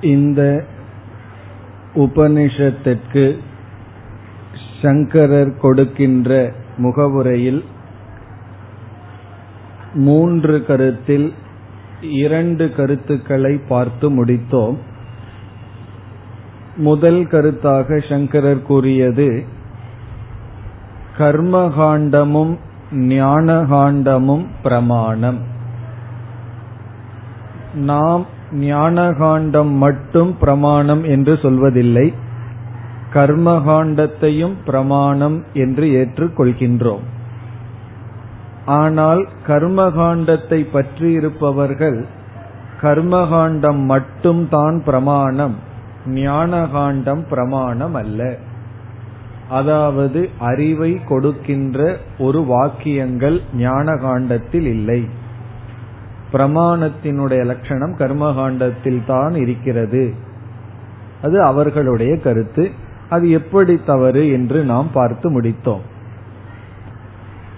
இந்த உபனிஷத்திற்கு சங்கரர் கொடுக்கின்ற முகவுரையில் மூன்று கருத்தில் இரண்டு கருத்துக்களை பார்த்து முடித்தோம். முதல் கருத்தாக சங்கரர் கூறியது கர்மகாண்டமும் ஞானகாண்டமும் பிரமாணம். நாம் ஞானகாண்டம் மட்டும் பிரமாணம் என்று சொல்வதில்லை. கர்மகாண்டத்தையும் பிரமாணம் என்று ஏற்றுக்கொள்கின்றோம். ஆனால் கர்மகாண்டத்தை பற்றி இருப்பவர்கள் கர்மகாண்டம் மட்டும் தான் பிரமாணம் ஞானகாண்டம் பிரமாணம் அல்ல. அதாவது அறிவை கொடுக்கின்ற ஒரு வாக்கியங்கள் ஞானகாண்டத்தில் இல்லை. பிரமாணத்தினுடைய லட்சணம் கர்மகாண்டத்தில் தான் இருக்கிறது. அது அவர்களுடைய கருத்து. அது எப்படி தவறு என்று நாம் பார்த்து முடித்தோம்.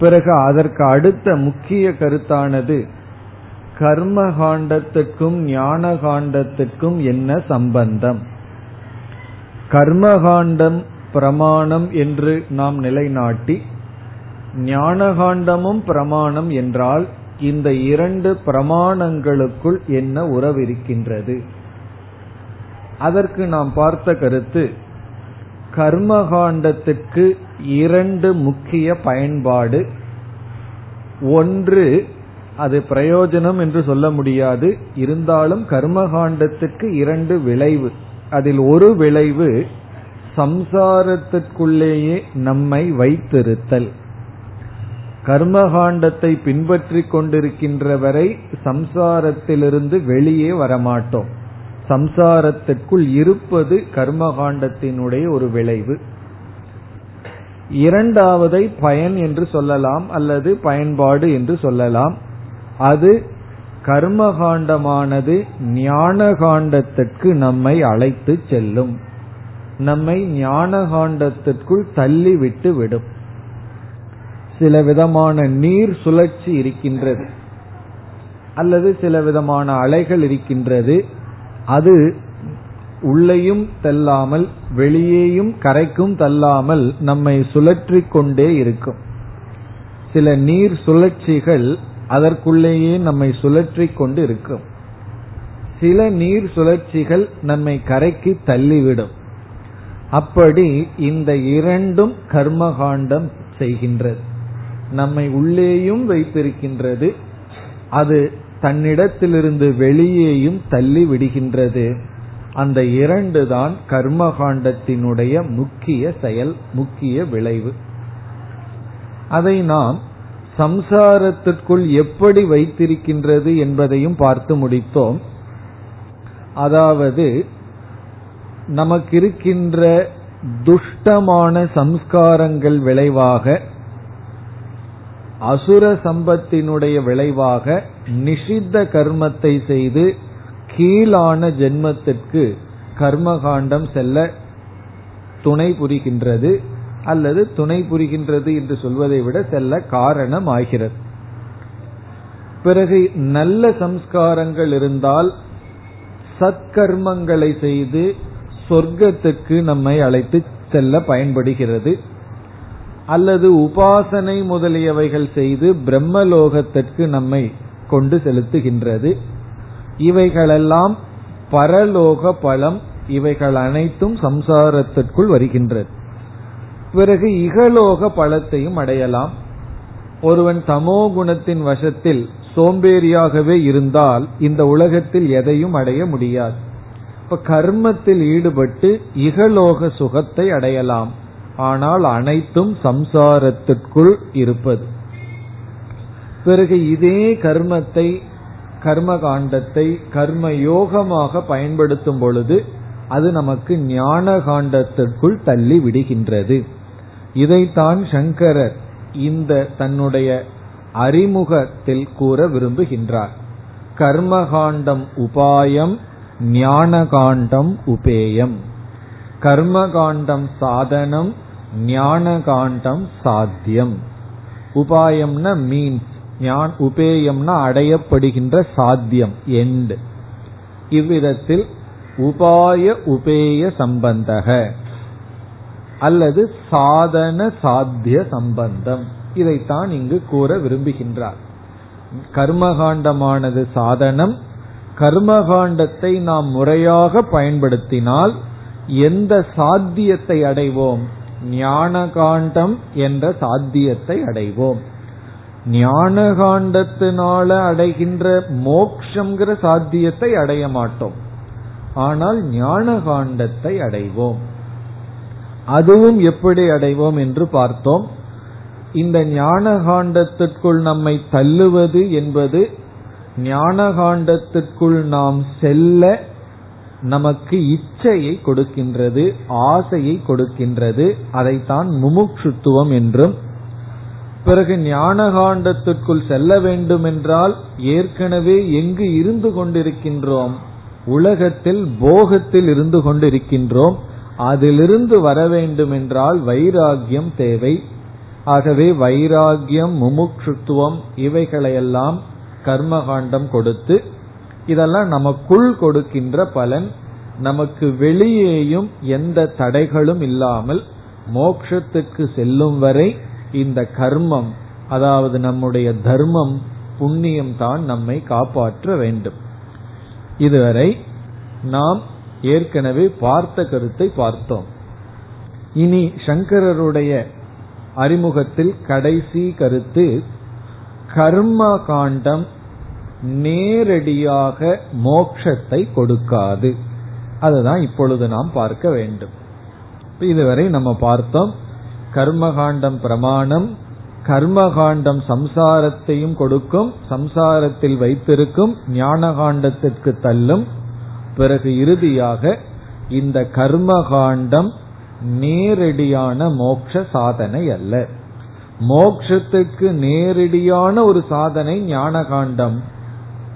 பிறகு அதற்கு அடுத்த முக்கிய கருத்தானது கர்ம காண்டத்துக்கும் ஞான காண்டத்துக்கும் என்ன சம்பந்தம்? கர்மகாண்டம் பிரமாணம் என்று நாம் நிலைநாட்டி ஞானகாண்டமும் பிரமாணம் என்றால் இந்த இரண்டு பிரமாணங்களுக்குள் என்ன உறவிருக்கின்றது? அதற்கு நாம் பார்த்த கருத்து கர்மகாண்டத்துக்கு இரண்டு முக்கிய பயன்பாடு. ஒன்று அது பிரயோஜனம் என்று சொல்ல முடியாது. இருந்தாலும் கர்மகாண்டத்துக்கு இரண்டு விளைவு. அதில் ஒரு விளைவு சம்சாரத்திற்குள்ளேயே நம்மை வைத்திருத்தல். கர்மகாண்டத்தை பின்பற்றி கொண்டிருக்கின்ற வரை சம்சாரத்திலிருந்து வெளியே வரமாட்டோம். சம்சாரத்திற்குள் இருப்பது கர்மகாண்டத்தினுடைய ஒரு விளைவு. இரண்டாவதை பயன் என்று சொல்லலாம் அல்லது பயன்பாடு என்று சொல்லலாம். அது கர்மகாண்டமானது ஞான காண்டத்திற்கு நம்மை அழைத்து செல்லும். நம்மை ஞான காண்டத்திற்குள் தள்ளிவிட்டு விடும். சில விதமான நீர் சுழற்சி இருக்கின்றது. அல்லது சில விதமான அலைகள் இருக்கின்றது. அது உள்ளேயும் தள்ளாமல் வெளியேயும் கரைக்கும் தள்ளாமல் நம்மை சுழற்றி கொண்டே இருக்கும். சில நீர் சுழற்சிகள் அதற்குள்ளேயே நம்மை சுழற்றி கொண்டு இருக்கும். சில நீர் சுழற்சிகள் நம்மை கரைக்கு தள்ளிவிடும். அப்படி இந்த இரண்டும் கர்மகாண்டம் செய்கின்றது. நம்மை உள்ளேயும் வைத்திருக்கின்றது. அது தன்னிடத்திலிருந்து வெளியேயும் தள்ளி விடுகின்றது அந்த இரண்டு தான் கர்மகாண்டத்தினுடைய முக்கிய செயல் முக்கிய விளைவு. அதை நாம் சம்சாரத்திற்குள் எப்படி வைத்திருக்கின்றது என்பதையும் பார்த்து முடித்தோம். அதாவது நமக்கு இருக்கின்ற துஷ்டமான சம்ஸ்காரங்கள் விளைவாக அசுர சம்பத்தினுடைய விளைவாக நிஷித்த கர்மத்தை செய்து கீழான ஜென்மத்திற்கு கர்மகாண்டம் செல்ல துணை புரிகின்றது அல்லது துணை புரிகின்றது என்று சொல்வதை விட செல்ல காரணம் ஆகிறது. பிறகு நல்ல சம்ஸ்காரங்கள் இருந்தால் சத்கர்மங்களை செய்து சொர்க்கத்துக்கு நம்மை அழைத்து செல்ல பயன்படுகிறது. அல்லது உபாசனை முதலியவைகள் செய்து பிரம்மலோகத்திற்கு நம்மை கொண்டு செலுத்துகின்றது. இவைகளெல்லாம் பரலோக பலம் இவைகள் அனைத்தும் சம்சாரத்திற்குள் வருகின்றது. பிறகு இகலோக பலத்தையும் அடையலாம். ஒருவன் தமோ குணத்தின் வசத்தில் சோம்பேறியாகவே இருந்தால் இந்த உலகத்தில் எதையும் அடைய முடியாது. இப்ப கர்மத்தில் ஈடுபட்டு இகலோக சுகத்தை அடையலாம். ஆனால் அனைத்தும் சம்சாரத்திற்குள் இருப்பது. பிறகு இதே கர்மத்தை கர்ம காண்டத்தை கர்ம யோகமாக பயன்படுத்தும் பொழுது அது நமக்கு ஞான காண்டத்திற்குள் தள்ளி விடுகின்றது. இதைத்தான் சங்கரர் இந்த தன்னுடைய அறிமுகத்தில் கூற விரும்புகின்றார். கர்மகாண்டம் உபாயம் ஞான காண்டம் உபேயம். கர்மகாண்டம் சாதனம் ஞான காண்டம் சாத்தியம். உபாயம்னா மீன்ஸ் உபேயம்னா அடையப்படுகின்ற சாத்தியம் எண்ட் இவ்விதத்தில் உபாய உபேய சம்பந்தக அல்லது சாதன சாத்திய சம்பந்தம். இதைத்தான் இங்கு கூற விரும்புகின்றார். கர்மகாண்டமானது சாதனம். கர்மகாண்டத்தை நாம் முறையாக பயன்படுத்தினால் எந்த சாத்தியத்தை அடைவோம்? ஞான காண்டம் என்ற சாத்தியத்தை அடைவோம். ஞான காண்டத்தினால அடைகின்ற மோக்ஷங்கிற சாத்தியத்தை அடைய மாட்டோம். ஆனால் ஞான காண்டத்தை அடைவோம். அதுவும் எப்படி அடைவோம் என்று பார்த்தோம். இந்த ஞான காண்டத்திற்குள் நம்மை தள்ளுவது என்பது ஞான காண்டத்திற்குள் நாம் செல்ல நமக்கு இச்சையை கொடுக்கின்றது ஆசையை கொடுக்கின்றது. அதைத்தான் முமுட்சுத்துவம் என்றும் பிறகு ஞான காண்டத்திற்குள் செல்ல வேண்டுமென்றால் ஏற்கனவே எங்கு இருந்து கொண்டிருக்கின்றோம்? உலகத்தில் போகத்தில் இருந்து கொண்டிருக்கின்றோம். அதிலிருந்து வர வேண்டும் என்றால் வைராகியம் தேவை. ஆகவே வைராகியம் முமுட்சுத்துவம் இவைகளையெல்லாம் கர்மகாண்டம் கொடுத்து இதெல்லாம் நமக்குள் கொடுக்கின்ற பலன். நமக்கு வெளியேயும் எந்த தடைகளும் இல்லாமல் மோக்ஷத்துக்கு செல்லும் வரை இந்த கர்மம் அதாவது நம்முடைய தர்மம் புண்ணியம் தான் நம்மை காப்பாற்ற வேண்டும். இதுவரை நாம் ஏற்கனவே பார்த்த கருத்தை பார்த்தோம். இனி சங்கரருடைய அறிமுகத்தில் கடைசி கருத்து கர்ம காண்டம் நேரடியாக மோக்ஷத்தை கொடுக்காது. அதுதான் இப்பொழுது நாம் பார்க்க வேண்டும். இதுவரை நம்ம பார்த்தோம் கர்மகாண்டம் பிரமாணம் கர்மகாண்டம் சம்சாரத்தையும் கொடுக்கும் சம்சாரத்தில் வைத்திருக்கும் ஞான காண்டத்திற்கு தள்ளும். பிறகு இறுதியாக இந்த கர்மகாண்டம் நேரடியான மோக்ஷ சாதனை அல்ல. மோக்ஷத்துக்கு நேரடியான ஒரு சாதனை ஞான காண்டம்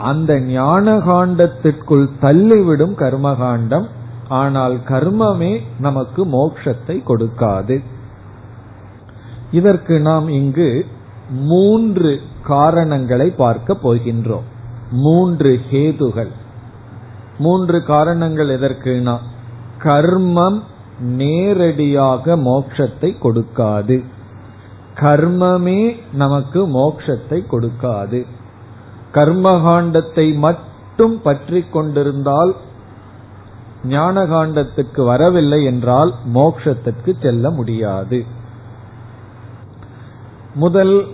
அந்த ஞான காண்டத்திற்குள் தள்ளிவிடும் கர்மகாண்டம் ஆனால் கர்மமே நமக்கு மோக்ஷத்தை கொடுக்காது. இதற்கு நாம் இங்கு மூன்று காரணங்களை பார்க்க போகின்றோம். மூன்று ஹேதுகள். மூன்று காரணங்கள் எதற்குனா கர்மம் நேரடியாக மோட்சத்தை கொடுக்காது. கர்மமே நமக்கு மோட்சத்தை கொடுக்காது. கர்மகாண்டத்தை மட்டும் பற்றி கொண்டிருந்தால் ஞான காண்டத்துக்கு வரவில்லை என்றால் மோக்ஷத்திற்கு செல்ல முடியாது. முதல்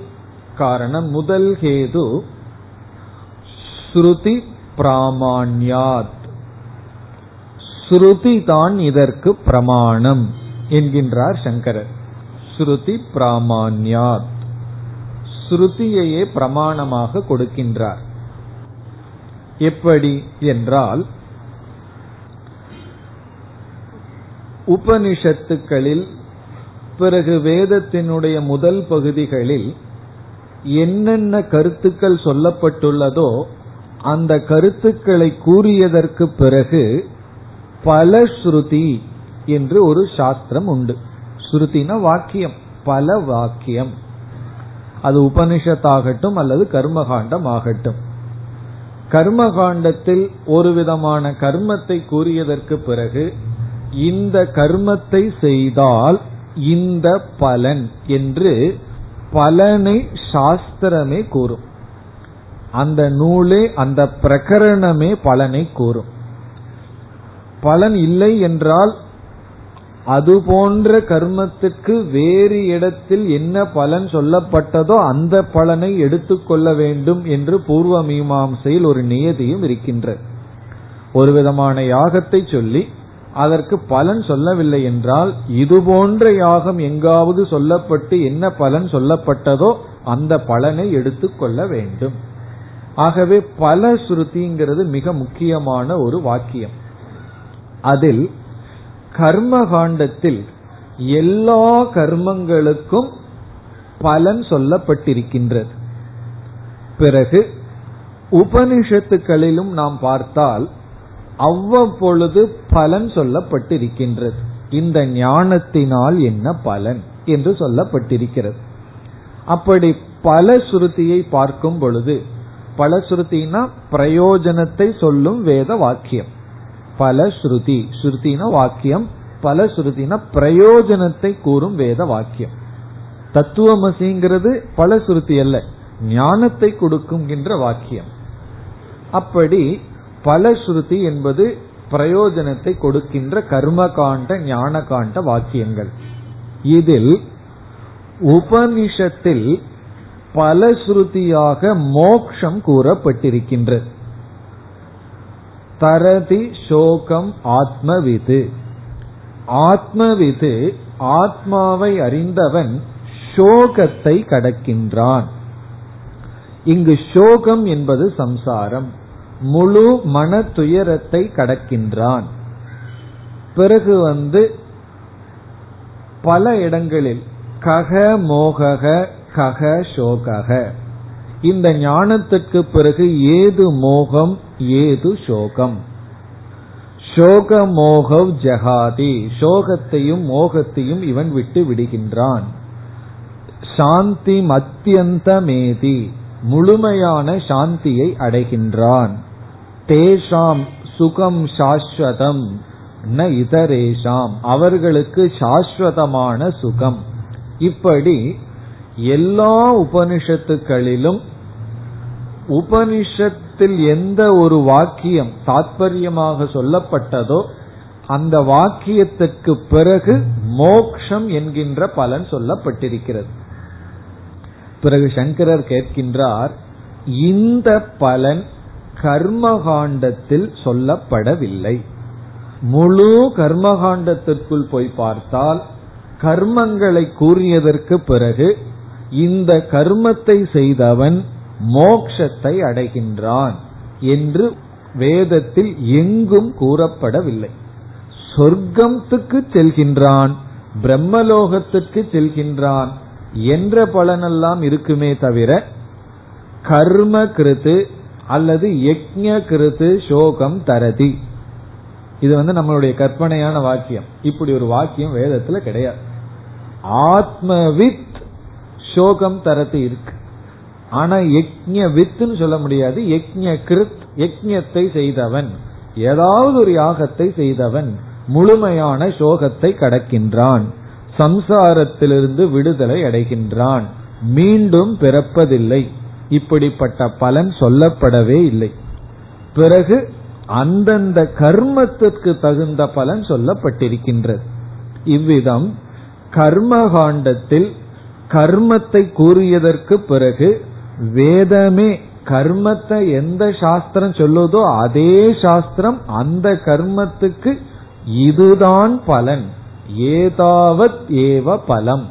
காரணம் முதல் ஹேது ஸ்ருதி பிராமான்யாத். ஸ்ருதி தான் இதற்கு பிரமாணம் என்கின்றார் சங்கரர். ஸ்ருதி பிராமான்யாத். ஸ்ருதியையே பிரமாணமாக கொடுக்கின்றார். எப்படி என்றால் உபனிஷத்துக்களில் பிறகு வேதத்தினுடைய முதல் பகுதிகளில் என்னென்ன கருத்துக்கள் சொல்லப்பட்டுள்ளதோ அந்த கருத்துக்களை கூறியதற்கு பிறகு பல ஸ்ருதி என்று ஒரு சாஸ்திரம் உண்டு. ஸ்ருதினா வாக்கியம் பல வாக்கியம். அது உபனிஷத்தாகட்டும் அல்லது கர்மகாண்டம் ஆகட்டும் கர்மகாண்டத்தில் ஒரு விதமான கர்மத்தை கூறியதற்கு பிறகு இந்த கர்மத்தை செய்தால் இந்த பலன் என்று பலனை சாஸ்திரமே கூறும். அந்த நூலே அந்த பிரகரணமே பலனை கூறும். பலன் இல்லை என்றால் அது போன்ற கர்மத்துக்கு வேறு இடத்தில் என்ன பலன் சொல்லப்பட்டதோ அந்த பலனை எடுத்துக்கொள்ள வேண்டும் என்று பூர்வ மீமாசையில் ஒரு நியதியும் இருக்கின்றது. ஒரு விதமான யாகத்தை சொல்லி அதற்கு பலன் சொல்லவில்லை என்றால் இது போன்ற யாகம் எங்காவது சொல்லப்பட்டு என்ன பலன் சொல்லப்பட்டதோ அந்த பலனை எடுத்துக்கொள்ள வேண்டும். ஆகவே பல ஸ்ருதிங்கிறது மிக முக்கியமான ஒரு வாக்கியம். அதில் கர்ம காண்டத்தில் எல்லா கர்மங்களுக்கும் பலன் சொல்லப்பட்டிருக்கின்றது. பிறகு உபனிஷத்துக்களிலும் நாம் பார்த்தால் அவ்வப்பொழுது பலன் சொல்லப்பட்டிருக்கின்றது. இந்த ஞானத்தினால் என்ன பலன் என்று சொல்லப்பட்டிருக்கிறது. அப்படி பல சுருத்தியை பார்க்கும் பொழுது பல சுருத்தினா பிரயோஜனத்தை சொல்லும் வேத வாக்கியம். பல ஸ்ருதி. ஸ்ருதின வாக்கியம். பல ஸ்ருதினா பிரயோஜனத்தை கூறும் வேத வாக்கியம். தத்துவமசிங்கிறது பல ஸ்ருதி அல்ல. ஞானத்தை கொடுக்கும்கின்ற வாக்கியம். அப்படி பல ஸ்ருதி என்பது பிரயோஜனத்தை கொடுக்கின்ற கர்மகாண்ட ஞான காண்ட வாக்கியங்கள். இதில் உபனிஷத்தில் பல ஸ்ருதியாக மோக்ஷம் கூறப்பட்டிருக்கின்றது. தரதி சோகம் ஆத்மவிது. ஆத்மவிது ஆத்மாவை அறிந்தவன் சோகத்தை கடக்கின்றான். இங்கு சோகம் என்பது சம்சாரம். முழு மன துயரத்தை கடக்கின்றான். பிறகு வந்து பல இடங்களில் கக மோகக கக சோகக. இந்த ஞானத்துக்கு பிறகு ஏது மோகம் ஏது சோகம்? சோக மோகவ் ஜகாதி. சோகத்தையும் மோகத்தையும் இவன் விட்டு விடுகின்றான். சாந்தி மத்தியந்தமேதி. முழுமையான சாந்தியை அடைகின்றான். தேஷாம் சுகம் சாஸ்வதம். ந இதரேஷாம். அவர்களுக்கு சாஸ்வதமான சுகம். இப்படி எல்லா உபனிஷத்துக்களிலும் மந்திரத்தில் எந்த ஒரு வாக்கியம் தாத்பரியமாக சொல்லப்பட்டதோ அந்த வாக்கியத்துக்கு பிறகு மோக்ஷம் என்கின்ற பலன் சொல்லப்பட்டிருக்கிறது. பிறகு சங்கரர் கேட்கின்றார் இந்த பலன் கர்மகாண்டத்தில் சொல்லப்படவில்லை. முழு கர்மகாண்டத்திற்குள் போய் பார்த்தால் கர்மங்களை கூறியதற்கு பிறகு இந்த கர்மத்தை செய்தவன் மோக்ஷத்தை அடைகின்றான் என்று வேதத்தில் எங்கும் கூறப்படவில்லை. சொர்க்கத்துக்கு செல்கின்றான் பிரம்மலோகத்துக்கு செல்கின்றான் என்ற பலனெல்லாம் இருக்குமே தவிர கர்ம கிருத்து அல்லது யக்ஞ கிருத்து சோகம் தரதி. இது வந்து நம்மளுடைய கற்பனையான வாக்கியம். இப்படி ஒரு வாக்கியம் வேதத்துல கிடையாது. ஆத்மவித் சோகம் தரத்து இருக்கு. ஆனா யக்ஞ வித்துன்னு சொல்ல முடியாது. யக்ஞ கிருத் யக்ஞத்தை செய்தவன். ஏதாவது ஒரு யாகத்தை செய்தவன் முழுமையான சோகத்தை கடக்கின்றான். சம்சாரத்திலிருந்து விடுதலை அடைகின்றான். மீண்டும் பிறப்பதில்லை. இப்படிப்பட்ட பலன் சொல்லப்படவே இல்லை. பிறகு அந்தந்த கர்மத்திற்கு தகுந்த பலன் சொல்லப்பட்டிருக்கின்றது. இவ்விதம் கர்மகாண்டத்தில் கர்மத்தை கூறியதற்கு பிறகு வேதமே கர்மத்தை எந்த சாஸ்திரம் சொல்லுதோ அதே சாஸ்திரம் அந்த கர்மத்துக்கு இதுதான் பலன். ஏதாவத் ஏவ பலம்.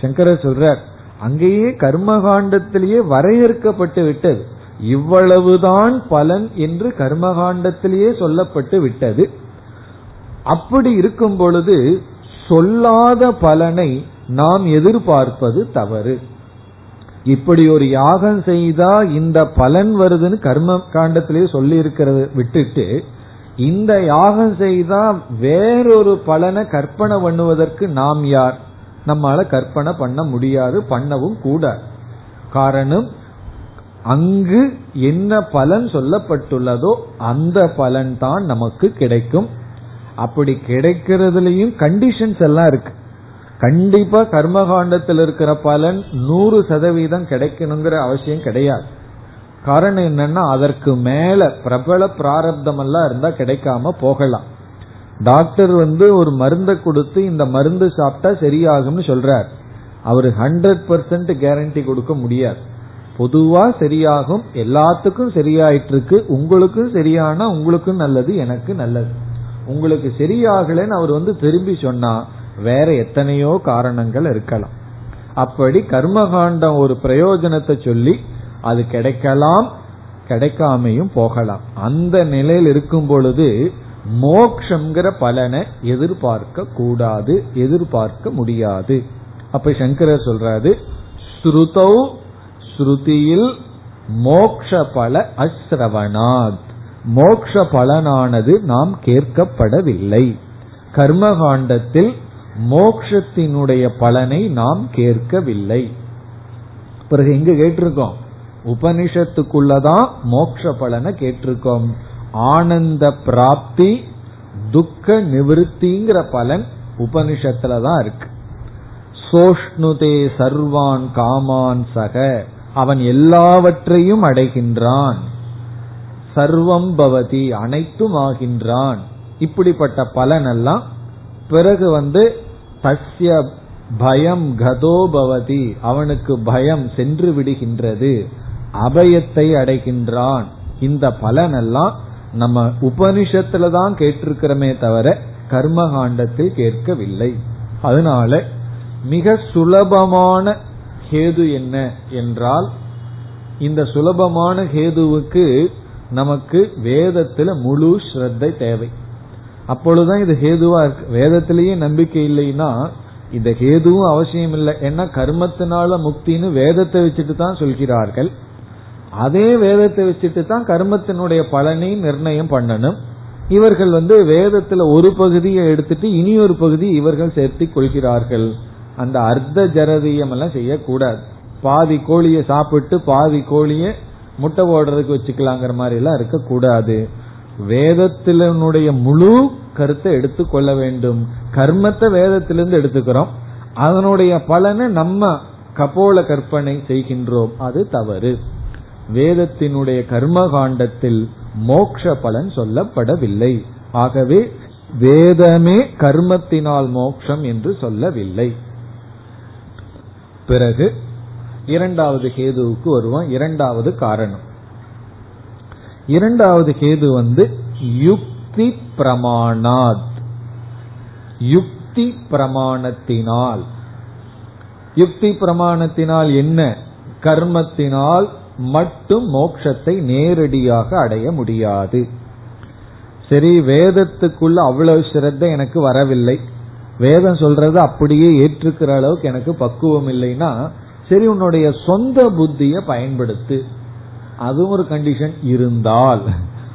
சங்கர சொல்றார் அங்கேயே கர்மகாண்டத்திலேயே வரையறுக்கப்பட்டு விட்டது. இவ்வளவுதான் பலன் என்று கர்மகாண்டத்திலேயே சொல்லப்பட்டு விட்டது. அப்படி இருக்கும் பொழுது சொல்லாத பலனை நாம் எதிர்பார்ப்பது தவறு. இப்படி ஒரு யாகம் செய்தா இந்த பலன் வருதுன்னு கர்ம காண்டத்திலேயே சொல்லி இருக்கிறது விட்டுட்டு இந்த யாகம் செய்தா வேறொரு பலனை கற்பனை பண்ணுவதற்கு நாம் யார்? நம்மால கற்பனை பண்ண முடியாது பண்ணவும் கூடாது. காரணம் அங்கு என்ன பலன் சொல்லப்பட்டுள்ளதோ அந்த பலன் தான் நமக்கு கிடைக்கும். அப்படி கிடைக்கிறதுலயும் கண்டிஷன்ஸ் எல்லாம் இருக்கு. கண்டிப்பா கர்மகாண்டத்தில் இருக்கிற பலன் நூறு சதவீதம் கிடைக்கணுங்கிற அவசியம் கிடையாது. காரணம் என்னன்னா அதற்கு மேல பிரபல பிராரப்தம் எல்லாம் இருந்தா கிடைக்காம போகலாம். டாக்டர் வந்து ஒரு மருந்தை கொடுத்து இந்த மருந்து சாப்பிட்டா சரியாகும்னு சொல்றார். அவர் ஹண்ட்ரட் பர்சன்ட் கேரண்டி கொடுக்க முடியாது. பொதுவா சரியாகும் எல்லாத்துக்கும் சரியாயிட்டு இருக்கு உங்களுக்கும் சரியானா உங்களுக்கும் நல்லது எனக்கு நல்லது. உங்களுக்கு சரியாகலன்னு அவர் வந்து திரும்பி சொன்னா வேற எத்தனையோ காரணங்கள் இருக்கலாம். அப்படி கர்மகாண்டம் ஒரு பிரயோஜனத்தை சொல்லி அது கிடைக்கலாம் கிடைக்காமையும் போகலாம். அந்த நிலையில் இருக்கும் பொழுது மோக்ஷங்கிற பலனை எதிர்பார்க்க கூடாது எதிர்பார்க்க முடியாது. அப்ப சங்கரர் சொல்றாரு ஸ்ருதௌ ஸ்ருதியில் மோக்ஷ பல அஸ்ரவனாத் மோக்ஷ பலனானது நாம் கேட்கப்படவில்லை. கர்மகாண்டத்தில் மோக்ஷத்தினுடைய பலனை நாம் கேட்கவில்லை. பிறகு எங்க கேட்டிருக்கோம்? உபனிஷத்துக்குள்ளதான் மோக்ஷ பலனை கேட்டிருக்கோம். ஆனந்த பிராப்தி துக்க நிவிருத்திங்கிற பலன் உபனிஷத்துல தான் இருக்கு. சோஷ்ணுதே சர்வான் காமான் சக அவன் எல்லாவற்றையும் அடைகின்றான். சர்வம் பவதி அனைத்தும் ஆகின்றான். இப்படிப்பட்ட பலன் எல்லாம் பிறகு வந்து தஸ்ய பயம் கதோ பவதி. அவனுக்கு பயம் சென்று விடுகின்றது. அபயத்தை அடைகின்றான். இந்த பலன் எல்லாம் நம்ம உபனிஷத்துல தான் கேட்டிருக்கிறோமே தவிர கர்மகாண்டத்தில் கேட்கவில்லை. அதனால மிக சுலபமான கேது என்ன என்றால் இந்த சுலபமான கேதுவுக்கு நமக்கு வேதத்துல முழு ஸ்ரத்தை தேவை. அப்பொழுதுதான் இது ஹேதுவா இருக்கு. வேதத்திலேயே நம்பிக்கை இல்லைன்னா இந்த ஹேதுவும் அவசியம் இல்லை. ஏன்னா கர்மத்தினால முக்தின்னு வேதத்தை வச்சுட்டு தான் சொல்கிறார்கள். அதே வேதத்தை வச்சுட்டு தான் கர்மத்தினுடைய பலனை நிர்ணயம் பண்ணணும். இவர்கள் வந்து வேதத்துல ஒரு பகுதியை எடுத்துட்டு இனி ஒரு பகுதி இவர்கள் சேர்த்தி கொள்கிறார்கள். அந்த அர்த்த ஜரதியம் எல்லாம் செய்யக்கூடாது. பாதி கோழியை சாப்பிட்டு பாதி கோழியை முட்டை போடுறதுக்கு வச்சுக்கலாங்கிற மாதிரி எல்லாம் இருக்கக்கூடாது. வேதத்தினுடைய முழு கருத்தை எடுத்துக்கொள்ள வேண்டும். கர்மத்தை வேதத்திலிருந்து எடுத்துக்கிறோம். அதனுடைய பலனை நம்ம கபோல கற்பனை செய்கின்றோம். அது தவறு. வேதத்தினுடைய கர்ம காண்டத்தில் மோக்ஷ பலன் சொல்லப்படவில்லை. ஆகவே வேதமே கர்மத்தினால் மோக்ஷம் என்று சொல்லவில்லை. பிறகு இரண்டாவது கேதுவுக்கு வருவோம். இரண்டாவது காரணம். இரண்டாவது கேது வந்து யுக்தி பிரமாணாத். யுக்தி பிரமாணத்தினால். யுக்தி பிரமாணத்தினால் என்ன? கர்மத்தினால் மட்டும் மோட்சத்தை நேரடியாக அடைய முடியாது. சரி வேதத்துக்குள்ள அவ்வளவு சிரத்த எனக்கு வரவில்லை. வேதம் சொல்றது அப்படியே ஏற்றுக்கிற அளவுக்கு எனக்கு பக்குவம் இல்லைன்னா சரி உன்னுடைய சொந்த புத்திய பயன்படுத்து. அதுவும் ஒரு கண்டிஷன் இருந்தால்.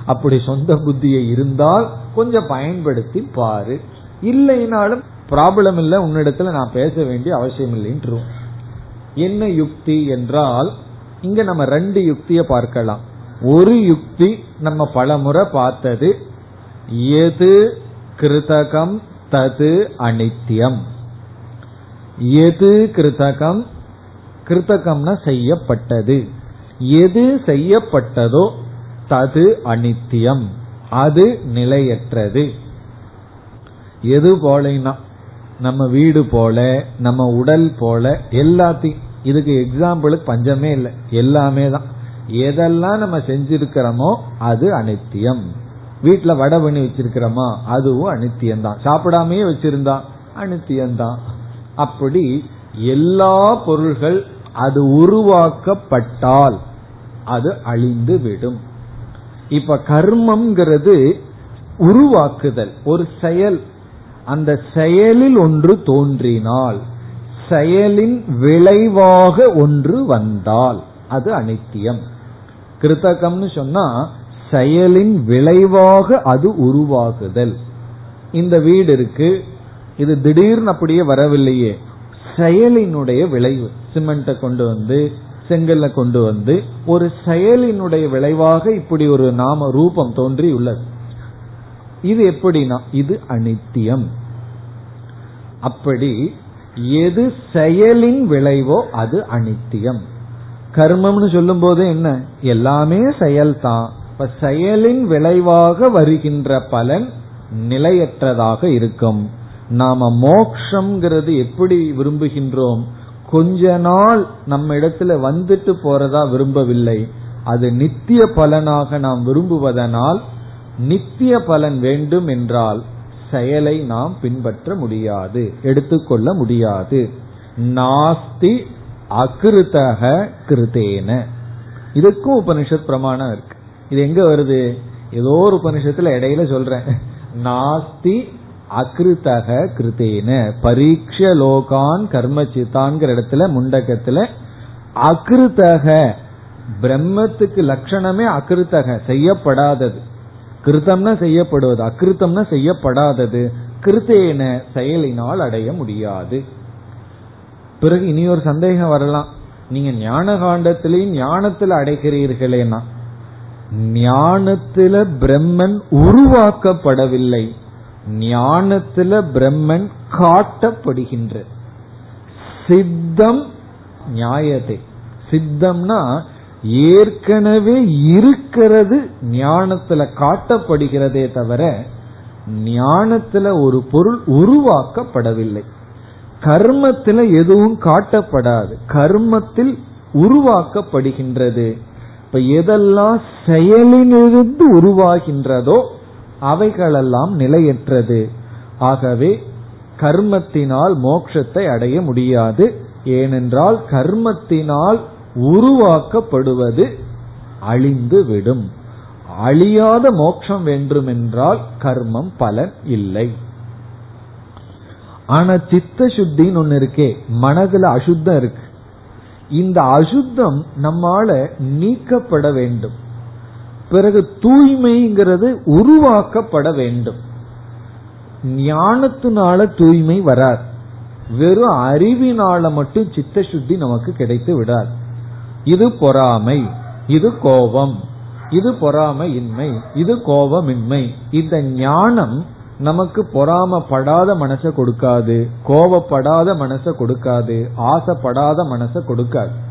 அப்படி சொந்த புத்தியை இருந்தால் கொஞ்சம் பயன்படுத்தி பாரு. இல்லைனாலும் ப்ராப்ளம் இல்லை உன்னிடத்துல நான் பேச வேண்டிய அவசியம் இல்லைன்னு என்ன யுக்தி என்றால் இங்க நம்ம ரெண்டு யுக்திய பார்க்கலாம். ஒரு யுக்தி நம்ம பலமுறை பார்த்தது எது கிருதகம் தது அனித்யம். எது கிருதகம் கிருத்தகம்னா செய்யப்பட்டது. எது செய்யப்பட்டதோ தது அனித்தியம். அது நிலையற்றது. எது போலனா நம்ம வீடு போல நம்ம உடல் போல எல்லாத்தையும் இதுக்கு எக்ஸாம்பிளுக்கு பஞ்சமே இல்லை. எல்லாமே தான். எதெல்லாம் நம்ம செஞ்சிருக்கிறோமோ அது அனித்தியம். வீட்டுல வடை பண்ணி வச்சிருக்கிறோமா அதுவும் அனித்தியம் தான். சாப்பிடாமே வச்சிருந்தா அனித்தியம் தான். அப்படி எல்லா பொருள்கள் அது உருவாக்கப்பட்டால் அது அழிந்து விடும் இப்ப கர்மம்ங்கிறது உருவாக்குதல் ஒரு செயல். அந்த செயலில் ஒன்று தோன்றினால் செயலின் விளைவாக ஒன்று வந்தால் அது அனித்தியம். கிருத்தகம்னு சொன்னா செயலின் விளைவாக அது உருவாகுதல் இந்த வீடு இருக்கு இது திடீர்னு அப்படியே வரவில்லையே செயலினுடைய விளைவு. சிமெண்ட்டை கொண்டு வந்து செங்கல்ல கொண்டு வந்து ஒரு செயலினுடைய விளைவாக இப்படி ஒரு நாம ரூபம் தோன்றி உள்ளது. இது எப்படின்னா இது அனித்தியம். அப்படி எது செயலின் விளைவோ அது அனித்தியம். கர்மம்னு சொல்லும் போது என்ன? எல்லாமே செயல்தான். இப்ப செயலின் விளைவாக வருகின்ற பலன் நிலையற்றதாக இருக்கும். நாம மோக்ஷங்கிறது எப்படி விரும்புகின்றோம்? கொஞ்ச நாள் நம்ம இடத்துல வந்துட்டு போறதா விரும்பவில்லை. அது நித்திய பலனாக நாம் விரும்புவதனால் நித்திய பலன் வேண்டும் என்றால் செயலை நாம் பின்பற்ற முடியாது எடுத்துக்கொள்ள முடியாது. நாஸ்தி அகிருத்தக கிருதேன இதுக்கும் உபனிஷத் பிரமாணம் இருக்கு. இது எங்க வருது? ஏதோ ஒரு உபனிஷத்துல இடையில சொல்றேன். நாஸ்தி அகிருத்தக கிருத்தேன பரீட்ச லோகான் கர்மச்சித்தான்கிற இடத்துல முண்டகத்துல அகிருத்தக பிரம்மத்துக்கு லட்சணமே அகிருத்தக செய்யப்படாதது. கிருத்தம்னா செய்யப்படுவது அகிருத்தம்னா செய்யப்படாதது. கிருத்தேன செயலினால் அடைய முடியாது. பிறகு இனி ஒரு சந்தேகம் வரலாம். நீங்க ஞான காண்டத்திலையும் ஞானத்தில் அடைக்கிறீர்களேனா ஞானத்தில பிரம்மன் உருவாக்கப்படவில்லை. ஞானத்துல பிரம்மன் காட்டப்படுகின்ற. சித்தம் நியாயத்தை. சித்தம்னா ஏற்கனவே இருக்கிறது ஞானத்துல காட்டப்படுகிறதே தவிர ஞானத்துல ஒரு பொருள் உருவாக்கப்படவில்லை. கர்மத்தில் எதுவும் காட்டப்படாது. கர்மத்தில் உருவாக்கப்படுகின்றது. இப்ப எதெல்லாம் செயலிலிருந்து உருவாகின்றதோ அவைகளெல்லாம் நிலையற்றது. ஆகவே கர்மத்தினால் மோட்சத்தை அடைய முடியாது. ஏனென்றால் கர்மத்தினால் உருவாக்கப்படுவது அழிந்து விடும் அழியாத மோட்சம் வேண்டுமென்றால் கர்மம் பலன் இல்லை. ஆனா சித்த சுத்தின்னு ஒண்ணு இருக்கே மனதுல அசுத்தம் இருக்கு. இந்த அசுத்தம் நம்மால நீக்கப்பட வேண்டும். பிறகு தூய்மைங்கிறது உருவாக்கப்பட வேண்டும். ஞானத்தினால தூய்மை வராது. வெறும் அறிவினால மட்டும் சித்த சுத்தி நமக்கு கிடைத்து விடாது. இது பொறாமை இது கோபம் இது பொறாமை இன்மை இது கோபமின்மை. இந்த ஞானம் நமக்கு பொறாமப்படாத மனசை கொடுக்காது கோபப்படாத மனசை கொடுக்காது ஆசைப்படாத மனசை கொடுக்காது.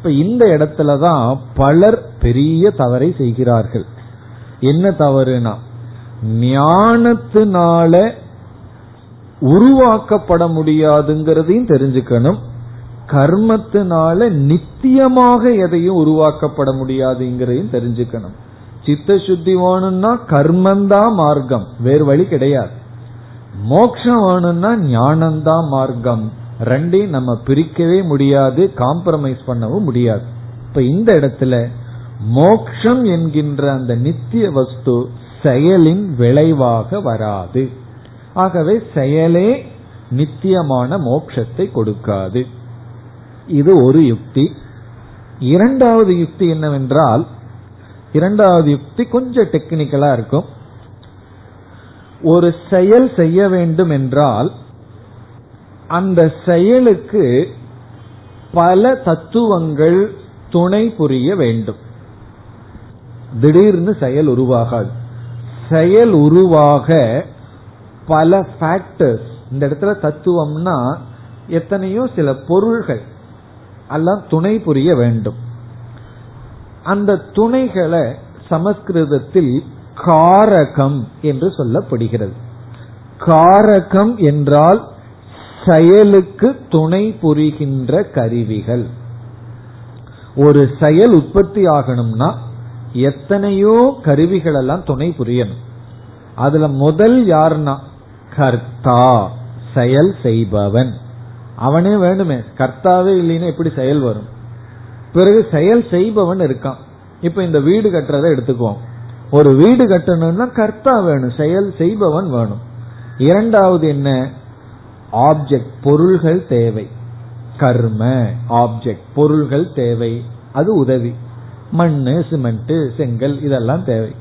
இப்ப இந்த இடத்துலதான் பலர் பெரிய தவறை செய்கிறார்கள். என்ன தவறுனா ஞானத்தினால உருவாக்கப்பட முடியாதுங்கிறதையும் தெரிஞ்சுக்கணும். கர்மத்தினால நித்தியமாக எதையும் உருவாக்கப்பட முடியாதுங்கிறதையும் தெரிஞ்சுக்கணும். சித்த சுத்தி வேணும்னா கர்மந்தான் மார்க்கம் வேறு வழி கிடையாது. மோக்ஷம் வேணும்னா ஞானம்தான் மார்க்கம். ரெண்டையும் நம்ம பிரிக்கவே முடியாது காம்ப்ரமைஸ் பண்ணவும் முடியாது. இப்ப இந்த இடத்துல மோக்ஷம் என்கின்ற அந்த நித்திய வஸ்து செயலின் விளைவாக வராது. ஆகவே செயலே நித்தியமான மோட்சத்தை கொடுக்காது. இது ஒரு யுக்தி. இரண்டாவது யுக்தி என்னவென்றால் இரண்டாவது யுக்தி கொஞ்சம் டெக்னிக்கலா இருக்கும். ஒரு செயல் செய்ய வேண்டும் என்றால் அந்த செயலுக்கு பல தத்துவங்கள் துணை புரிய வேண்டும். திடீர்னு செயல் உருவாகாது. செயல் உருவாக பல ஃபேக்டர்ஸ் இந்த இடத்துல தத்துவம்னா எத்தனையோ சில பொருள்கள் எல்லாம் துணை புரிய வேண்டும். அந்த துணைகளை சமஸ்கிருதத்தில் காரகம் என்று சொல்லப்படுகிறது. காரகம் என்றால் செயலுக்கு துணை புரிகின்ற கருவிகள். ஒரு செயல் உற்பத்தி ஆகணும்னா எத்தனையோ கருவிகள் எல்லாம் துணை புரியணும். அதுல முதல் யாருன்னா? கர்த்தா செயல் செய்பவன். அவனே வேணுமே. கர்த்தாவே இல்லைன்னா எப்படி செயல் வரும்? பிறகு செயல் செய்பவன் இருக்கான். இப்ப இந்த வீடு கட்டுறதை எடுத்துக்குவோம். ஒரு வீடு கட்டணும்னா கர்த்தா வேணும் செயல் செய்பவன் வேணும். இரண்டாவது என்ன? ஆப்ஜெக்ட் பொருள்கள் தேவை. கர்ம ஆப்ஜெக்ட் பொருள்கள் தேவை. அது உதவி. மண்ணு சிமெண்ட் செங்கல் இதெல்லாம் தேவை.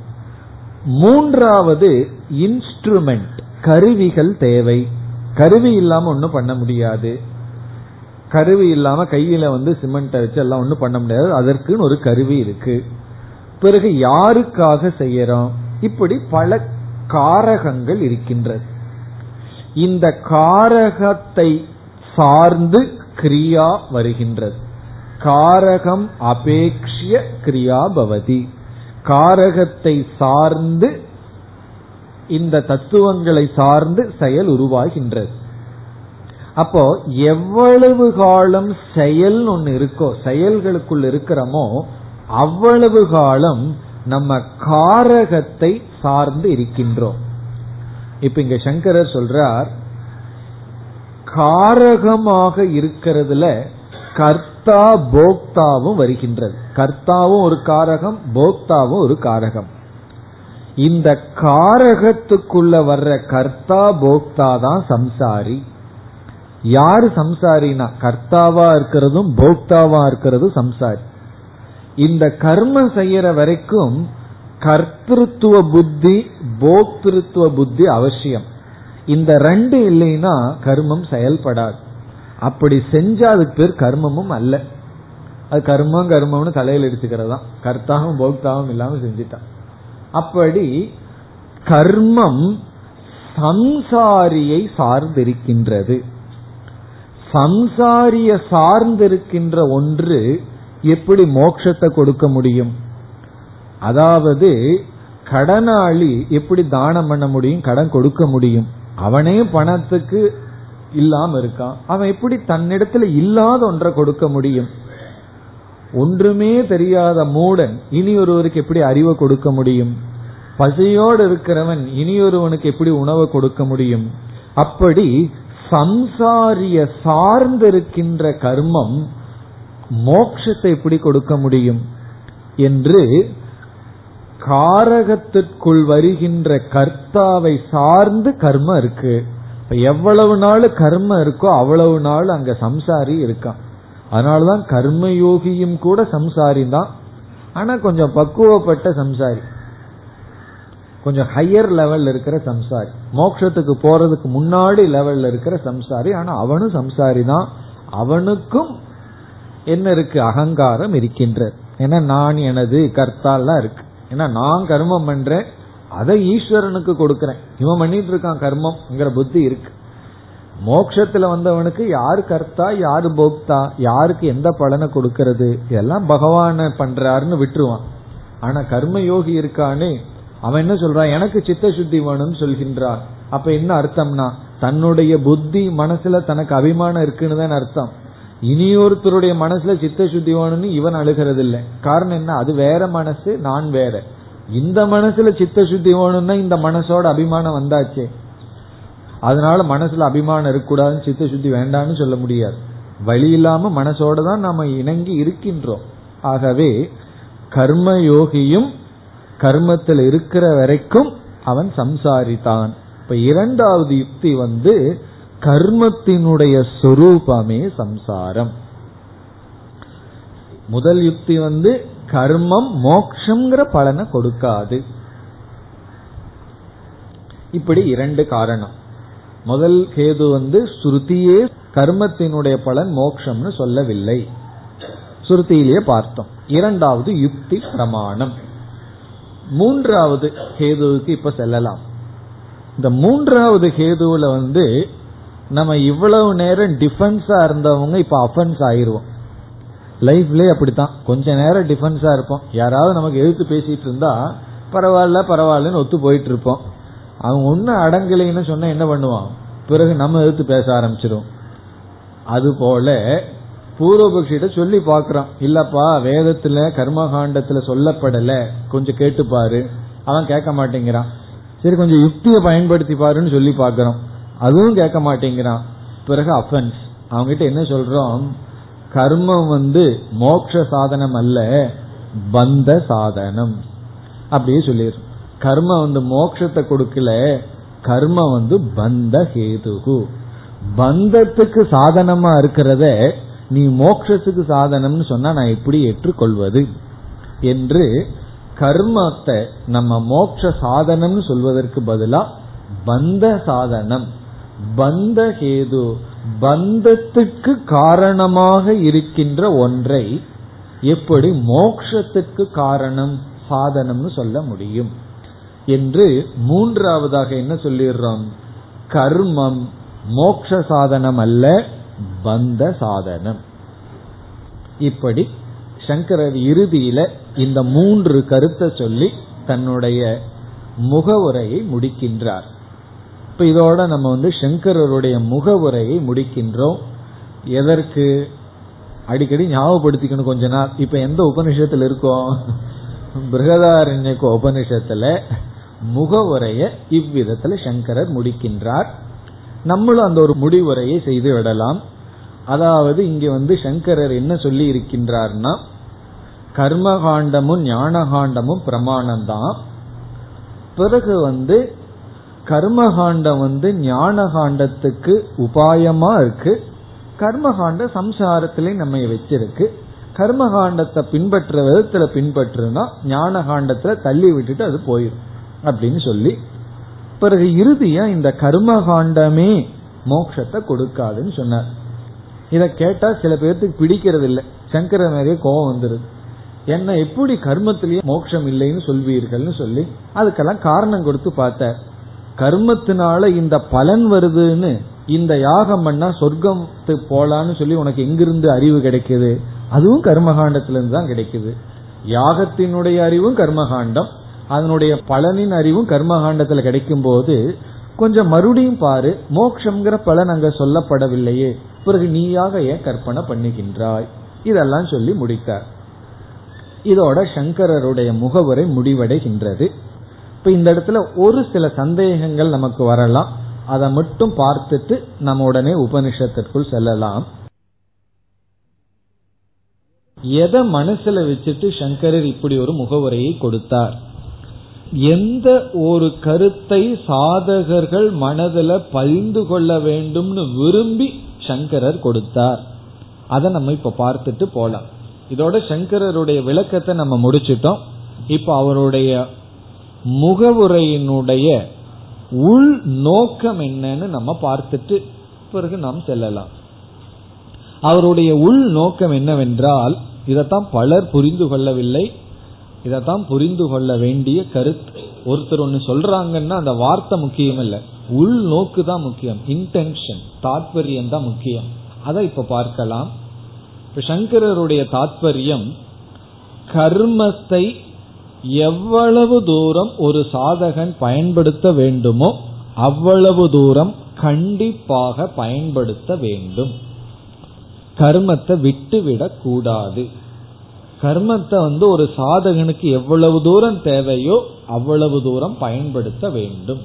மூன்றாவது இன்ஸ்ட்ருமெண்ட் கருவிகள் தேவை. கருவி இல்லாம ஒன்னும் பண்ண முடியாது. கருவி இல்லாம கையில வந்து சிமெண்ட் வச்சு எல்லாம் ஒன்றும் பண்ண முடியாது. அதற்குன்னு ஒரு கருவி இருக்கு. பிறகு யாருக்காக செய்யறோம்? இப்படி பல காரகங்கள் இருக்கின்றது இந்த காரகத்தை சார்ந்து கிரியா வருகின்றது. காரகம் அபேக்ஷிய கிரியா பவதி. காரகத்தை சார்ந்து இந்த தத்துவங்களை சார்ந்து செயல் உருவாகின்றது. அப்போ எவ்வளவு காலம் செயல் ஒன்னு இருக்கோ செயல்களுக்குள் இருக்கிறோமோ அவ்வளவு காலம் நம்ம காரகத்தை சார்ந்து இருக்கின்றோம். இப்ப இங்க சங்கரர் சொல்றார் காரகமாக இருக்கிறதுல கர்த்தா போக்தாவும் வருகின்றது. கர்த்தாவும் ஒரு காரகம் போக்தாவும் ஒரு காரகம். இந்த காரகத்துக்குள்ள வர்ற கர்த்தா போக்தா தான் சம்சாரி. யாரு சம்சாரினா? கர்த்தாவா இருக்கிறதும் போக்தாவா இருக்கிறதும் சம்சாரி. இந்த கர்மம் செய்யற வரைக்கும் கர்த்திருவ புத்தி போக்திருத்துவ புத்தி அவசியம். இந்த ரெண்டு இல்லைன்னா கர்மம் செயல்படாது. அப்படி செஞ்சா அதுக்கு பேர் கர்மமும் அல்ல. அது கர்மம் கர்மம்னு தலையில் எடுத்துக்கிறது தான் கர்த்தாவும் போக்தாவும் இல்லாம செஞ்சுட்டான் அப்படி கர்மம் சம்சாரியை சார்ந்திருக்கின்றது. சம்சாரிய சார்ந்திருக்கின்ற ஒன்று எப்படி மோட்சத்தை கொடுக்க முடியும்? அதாவது கடனாளி எப்படி தானம் பண்ண முடியும் கடன் கொடுக்க முடியும்? அவனே பணத்துக்கு இல்லாம இருக்கான். அவன் எப்படி தன்னிடத்துல இல்லாத ஒன்றை கொடுக்க முடியும்? ஒன்றுமே தெரியாத மூடன் இனி ஒருவருக்கு எப்படி அறிவை கொடுக்க முடியும்? பசியோடு இருக்கிறவன் இனி ஒருவனுக்கு எப்படி உணவை கொடுக்க முடியும்? அப்படி சம்சாரிய சார்ந்திருக்கின்ற கர்மம் மோட்சத்தை எப்படி கொடுக்க முடியும்? என்று காரகத்திற்குள் வருகின்ற கர்த்தாவை சார்ந்து கர்மம் இருக்கு. எவ்வளவு நாள் கர்மம் இருக்கோ அவ்வளவு நாள் அங்க சம்சாரி இருக்கான். அதனாலதான் கர்மயோகியும் கூட சம்சாரி தான் ஆனா கொஞ்சம் பக்குவப்பட்ட சம்சாரி. கொஞ்சம் ஹையர் லெவல்ல இருக்கிற சம்சாரி. மோட்சத்துக்கு போறதுக்கு முன்னாடி லெவல்ல இருக்கிற சம்சாரி. ஆனா அவனும் சம்சாரி தான் அவனுக்கும் என்ன இருக்கு? அகங்காரம் இருக்கின்ற. ஏன்னா நான் எனது கர்த்தாலாம் இருக்கு. ஏன்னா நான் கர்மம் பண்றேன் அதை ஈஸ்வரனுக்கு கொடுக்கறேன். இவன் பண்ணிட்டு இருக்கான் கர்மம்ங்கிற புத்தி இருக்கு. மோட்சத்துல வந்தவனுக்கு யாரு கர்த்தா யாரு போக்தா யாருக்கு எந்த பலனை கொடுக்கறது இதெல்லாம் பகவான பண்றாருன்னு விட்டுருவான். ஆனா கர்ம யோகி இருக்கானே அவன் என்ன சொல்றான் எனக்கு சித்த சுத்தி வேணும்னு சொல்கின்றான் அப்ப என்ன அர்த்தம்னா தன்னுடைய புத்தி மனசுல தனக்கு அபிமானம் இருக்குன்னு தான் அர்த்தம். இனியொருத்தருடைய மனசுல சித்த சுத்தி வேணும்னு இவன் அழுகிறது இல்லை காரணம் என்ன? அது வேற மனசு நான் வேற. இந்த மனசுல சித்த சுத்தி வேணும்னா இந்த மனசோட அபிமானம் வந்தாச்சே. அதனால மனசுல அபிமானம் இருக்கக்கூடாதுன்னு சித்த சுத்தி வேண்டாம்னு சொல்ல முடியாது. வழி இல்லாம மனசோட தான் நாம இணங்கி இருக்கின்றோம். ஆகவே கர்ம யோகியும் கர்மத்தில் இருக்கிற வரைக்கும் அவன் சம்சாரித்தான். இப்ப இரண்டாவது யுக்தி வந்து கர்மத்தினுடைய சொரூபமே சம்சாரம். முதல் யுக்தி வந்து கர்மம் மோக்ஷங்கிற பலனை கொடுக்காது. இப்படி இரண்டு காரணம். முதல் கேது வந்து ஸ்ருதியே கர்மத்தினுடைய பலன் மோக்ஷம்னு சொல்லவில்லை. ஸ்ருதியிலேயே பார்த்தோம். இரண்டாவது யுக்தி பிரமாணம். மூன்றாவது கேதுவுக்கு இப்ப செல்லலாம். இந்த மூன்றாவது கேதுவுல வந்து நம்ம இவ்வளவு நேரம் டிஃபென்ஸா இருந்தவங்க இப்ப அஃபென்ஸ் ஆயிருவோம். லைஃப்லயே அப்படித்தான். கொஞ்ச நேரம் டிஃபென்ஸா இருப்போம். யாராவது நமக்கு எழுத்து பேசிட்டு இருந்தா பரவாயில்ல பரவாயில்லன்னு ஒத்து போயிட்டு இருப்போம். அவன் ஒன்னும் அடங்கலைன்னு சொன்னா என்ன பண்ணுவான் பிறகு நம்ம எழுத்து பேச ஆரம்பிச்சிடும் அது போல பூர்வபக்ஷிட்ட சொல்லி பாக்குறான் இல்லப்பா வேதத்துல கர்மகாண்டத்துல சொல்லப்படல. கொஞ்சம் கேட்டுப்பாரு. அவன் கேட்க மாட்டேங்கிறான். சரி கொஞ்சம் யுக்தியை பயன்படுத்தி பாருன்னு சொல்லி பாக்குறோம் அதுவும் கேட்க மாட்டேங்கிறான். பிறகு அஃபென்ஸ் அவங்ககிட்ட என்ன சொல்றோம்? கர்மம் வந்து மோட்ச சாதனம் அல்ல பந்த சாதனம். அப்படியே சொல்லிடுறோம். கர்மம் வந்து மோட்சத்தை கொடுக்கல கர்மம் வந்து பந்த ஹேதுகு. பந்தத்துக்கு சாதனமா இருக்கிறத நீ மோட்சத்துக்கு சாதனம்னு சொன்னா நான் எப்படி ஏற்றுக்கொள்வது? என்று கர்மத்தை நம்ம மோட்ச சாதனம்னு சொல்வதற்கு பதிலா பந்த சாதனம். பந்த ஹேது பந்தத்துக்கு காரணமாக இருக்கின்ற ஒன்றை எப்படி மோக்ஷத்துக்கு காரணம் சாதனம்னு சொல்ல முடியும். என்று மூன்றாவதாக என்ன சொல்லிடுறோம்? கர்மம் மோக்ஷ சாதனம் அல்ல பந்த சாதனம். இப்படி சங்கரர் இறுதியில இந்த மூன்று கருத்தை சொல்லி தன்னுடைய முகவுரையை முடிக்கின்றார். இப்ப இதோட நம்ம வந்து சங்கரருடைய முகவுரையை முடிக்கின்றோம். எதற்கு? அடிக்கடி ஞாபகப்படுத்திக்கணும் கொஞ்ச நாள். இப்ப எந்த உபனிஷத்துல இருக்கோம் பிருகதாரண்யக்கு உபனிஷத்துல முகவுரைய இவ்விதத்துல சங்கரர் முடிக்கின்றார். நம்மளும் அந்த ஒரு முடிவுரையை செய்து விடலாம். அதாவது இங்க வந்து சங்கரர் என்ன சொல்லி இருக்கின்றார்னா கர்மகாண்டமும் ஞானகாண்டமும் பிரமாணம் தான் பிறகு வந்து கர்மகாண்டம் வந்து ஞான காண்டத்துக்கு உபாயமா இருக்கு. கர்மகாண்ட சம்சாரத்திலே நம்ம வச்சிருக்கு. கர்மகாண்டத்தை பின்பற்ற விதத்துல பின்பற்றுனா ஞான காண்டத்துல தள்ளி விட்டுட்டு அது போயிடும் அப்படின்னு சொல்லி. பிறகு இறுதியா இந்த கர்மகாண்டமே மோட்சத்தை கொடுக்காதுன்னு சொன்னார். இத கேட்டா சில பேர்த்துக்கு பிடிக்கிறது இல்லை சங்கர நிறைய கோபம் வந்துருது. என்ன எப்படி கர்மத்திலேயே மோட்சம் இல்லைன்னு சொல்வீர்கள்னு சொல்லி அதுக்கெல்லாம் காரணம் கொடுத்து பார்த்தார். கர்மத்தினால இந்த பலன் வருதுன்னு இந்த யாகம் பண்ணா சொர்க்கத்து போலான்னு சொல்லி உனக்கு எங்கிருந்து அறிவு கிடைக்குது? அதுவும் கர்மகாண்டத்திலிருந்து தான் கிடைக்குது. யாகத்தினுடைய அறிவும் கர்மகாண்டம். அதனுடைய பலனின் அறிவும் கர்மகாண்டத்துல கிடைக்கும் போது கொஞ்சம் மறுபடியும் பாரு மோக்ஷங்கிற பலன் அங்க சொல்லப்படவில்லையே. பிறகு நீயாக ஏன் கற்பனை பண்ணுகின்றாய்? இதெல்லாம் சொல்லி முடித்தார். இதோட சங்கரருடைய முகவுரை முடிவடைகின்றது. இப்ப இந்த இடத்துல ஒரு சில சந்தேகங்கள் நமக்கு வரலாம். அதை மட்டும் பார்த்துட்டு நம்ம உடனே உபனிஷத்திற்குள் செல்லலாம். எதை மனசுல வச்சுட்டு சங்கரர் இப்படி ஒரு முகவுரையை கொடுத்தார்? எந்த ஒரு கருத்தை சாதகர்கள் மனதில் பகிர்ந்து கொள்ள வேண்டும்னு விரும்பி சங்கரர் கொடுத்தார். அதை நம்ம இப்ப பார்த்துட்டு போலாம். இதோட சங்கரருடைய விளக்கத்தை நம்ம முடிச்சிட்டோம். இப்ப அவருடைய முகவுரையினுடைய உள் நோக்கம் என்னன்னு நம்ம பார்த்துட்டு பிறகு நாம் செல்லலாம். அவருடைய உள் நோக்கம் என்னவென்றால் இதைத்தான் பலர் புரிந்து கொள்ளவில்லை. இதைத்தான் புரிந்து கொள்ள வேண்டிய கருத்து. ஒருத்தர் ஒன்னு சொல்றாங்கன்னா அந்த வார்த்தை முக்கியம் இல்லை. உள் நோக்கு தான் முக்கியம். இன்டென்ஷன் தாற்பயம் தான் முக்கியம். அதை இப்ப பார்க்கலாம். இப்ப சங்கரருடைய தாத்பரியம் கர்மத்தை எவ்வளவு தூரம் ஒரு சாதகன் பயன்படுத்த வேண்டுமோ அவ்வளவு தூரம் கண்டிப்பாக பயன்படுத்த வேண்டும். கர்மத்தை விட்டுவிடக் கூடாது. கர்மத்தை வந்து ஒரு சாதகனுக்கு எவ்வளவு தூரம் தேவையோ அவ்வளவு தூரம் பயன்படுத்த வேண்டும்.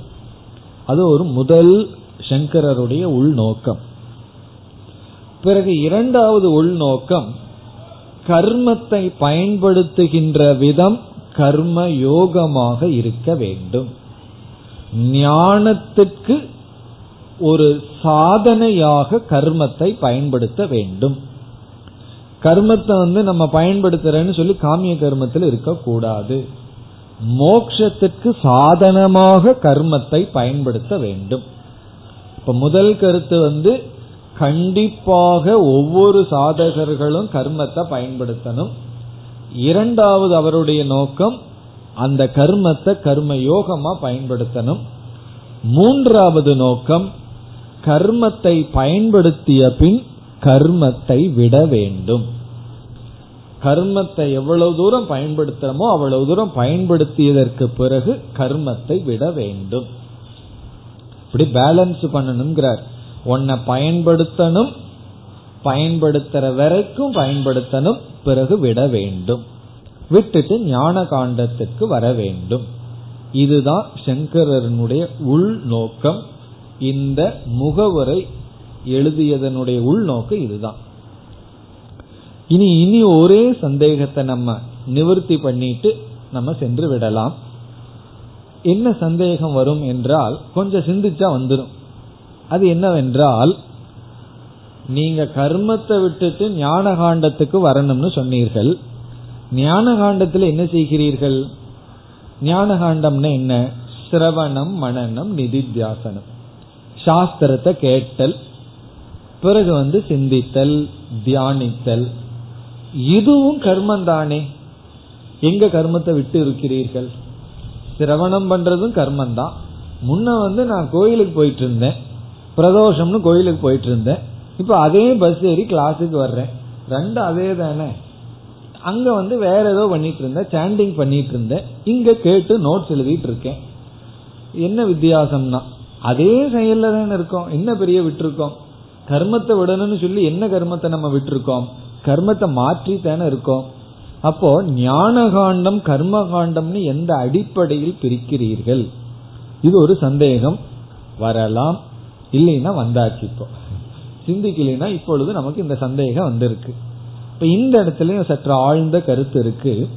அது ஒரு முதல் சங்கரருடைய உள்நோக்கம். பிறகு இரண்டாவது உள்நோக்கம் கர்மத்தை பயன்படுத்துகின்ற விதம் கர்ம யோகமாக இருக்க வேண்டும். ஞானத்துக்கு ஒரு சாதனையாக கர்மத்தை பயன்படுத்த வேண்டும். கர்மத்தை வந்து நம்ம பயன்படுத்துறேன்னு சொல்லி காமிய கர்மத்தில் இருக்கக்கூடாது. மோக்ஷத்துக்கு சாதனமாக கர்மத்தை பயன்படுத்த வேண்டும். இப்ப முதல் கருத்து வந்து கண்டிப்பாக ஒவ்வொரு சாதகர்களும் கர்மத்தை பயன்படுத்தணும். இரண்டாவது அவருடைய நோக்கம் அந்த கர்மத்தை கர்ம யோகமா பயன்படுத்தணும். மூன்றாவது நோக்கம் கர்மத்தை பயன்படுத்திய பின் கர்மத்தை விட வேண்டும். கர்மத்தை எவ்வளவு தூரம் பயன்படுத்துறோமோ அவ்வளவு தூரம் பயன்படுத்தியதற்கு பிறகு கர்மத்தை விட வேண்டும். இப்படி பேலன்ஸ் பண்ணணுங்கிறார் உன்னை பயன்படுத்தணும் பயன்படுத்துற வரைக்கும் பயன்படுத்தணும். பிறகு விட வேண்டும். விட்டுட்டு ஞான காண்டத்துக்கு வர வேண்டும். இதுதான் சங்கரனுடைய உள் நோக்கம். இந்த முகவரை எழுதியதனுடைய உள்நோக்கம் இதுதான். இனி இனி ஒரே சந்தேகத்தை நம்ம நிவர்த்தி பண்ணிட்டு நம்ம சென்று விடலாம். என்ன சந்தேகம் வரும் என்றால் கொஞ்சம் சிந்திச்சா வந்துடும் அது என்னவென்றால் நீங்க கர்மத்தை விட்டுட்டு ஞான காண்டத்துக்கு வரணும்னு சொன்னீர்கள். ஞான காண்டத்தில் என்ன செய்கிறீர்கள்? ஞான காண்டம்னா என்ன? சிரவணம் மனநம் நிதித்தியாசனம். சாஸ்திரத்தை கேட்டல் பிறகு வந்து சிந்தித்தல் தியானித்தல். இதுவும் கர்மம் தானே எங்க கர்மத்தை விட்டு இருக்கிறீர்கள்? சிரவணம் பண்றதும் கர்மம் தான் முன்ன வந்து நான் கோயிலுக்கு போயிட்டு இருந்தேன். பிரதோஷம்னு கோயிலுக்கு போயிட்டு இருந்தேன். இப்ப அதே பஸ் ஏறி கிளாஸுக்கு வர்றேன். ரெண்டு அதே தானே. அங்க வந்து வேற ஏதோ பண்ணிட்டு இருந்தேன் சாண்டிங் பண்ணிட்டு இருந்தேன். இங்க கேட்டு நோட்ஸ் எழுதிட்டு இருக்கேன். என்ன வித்தியாசம்னா அதே செயல்ல தானே இருக்கோம். என்ன பெரிய விட்டுருக்கோம்? கர்மத்தை விடணும்னு சொல்லி என்ன கர்மத்தை நம்ம விட்டுருக்கோம்? கர்மத்தை மாற்றி தானே இருக்கோம். அப்போ ஞான காண்டம் கர்ம காண்டம்னு எந்த அடிப்படையில் பிரிக்கிறீர்கள்? இது ஒரு சந்தேகம். வரலாம். இல்லைன்னா வந்தாச்சு இப்போ. சிந்திக்கலைன்னா இப்பொழுது நமக்கு இந்த சந்தேகம் வந்திருக்கு. இப்ப இந்த இடத்துலயும் சற்று ஆழ்ந்த கருத்து இருக்கு.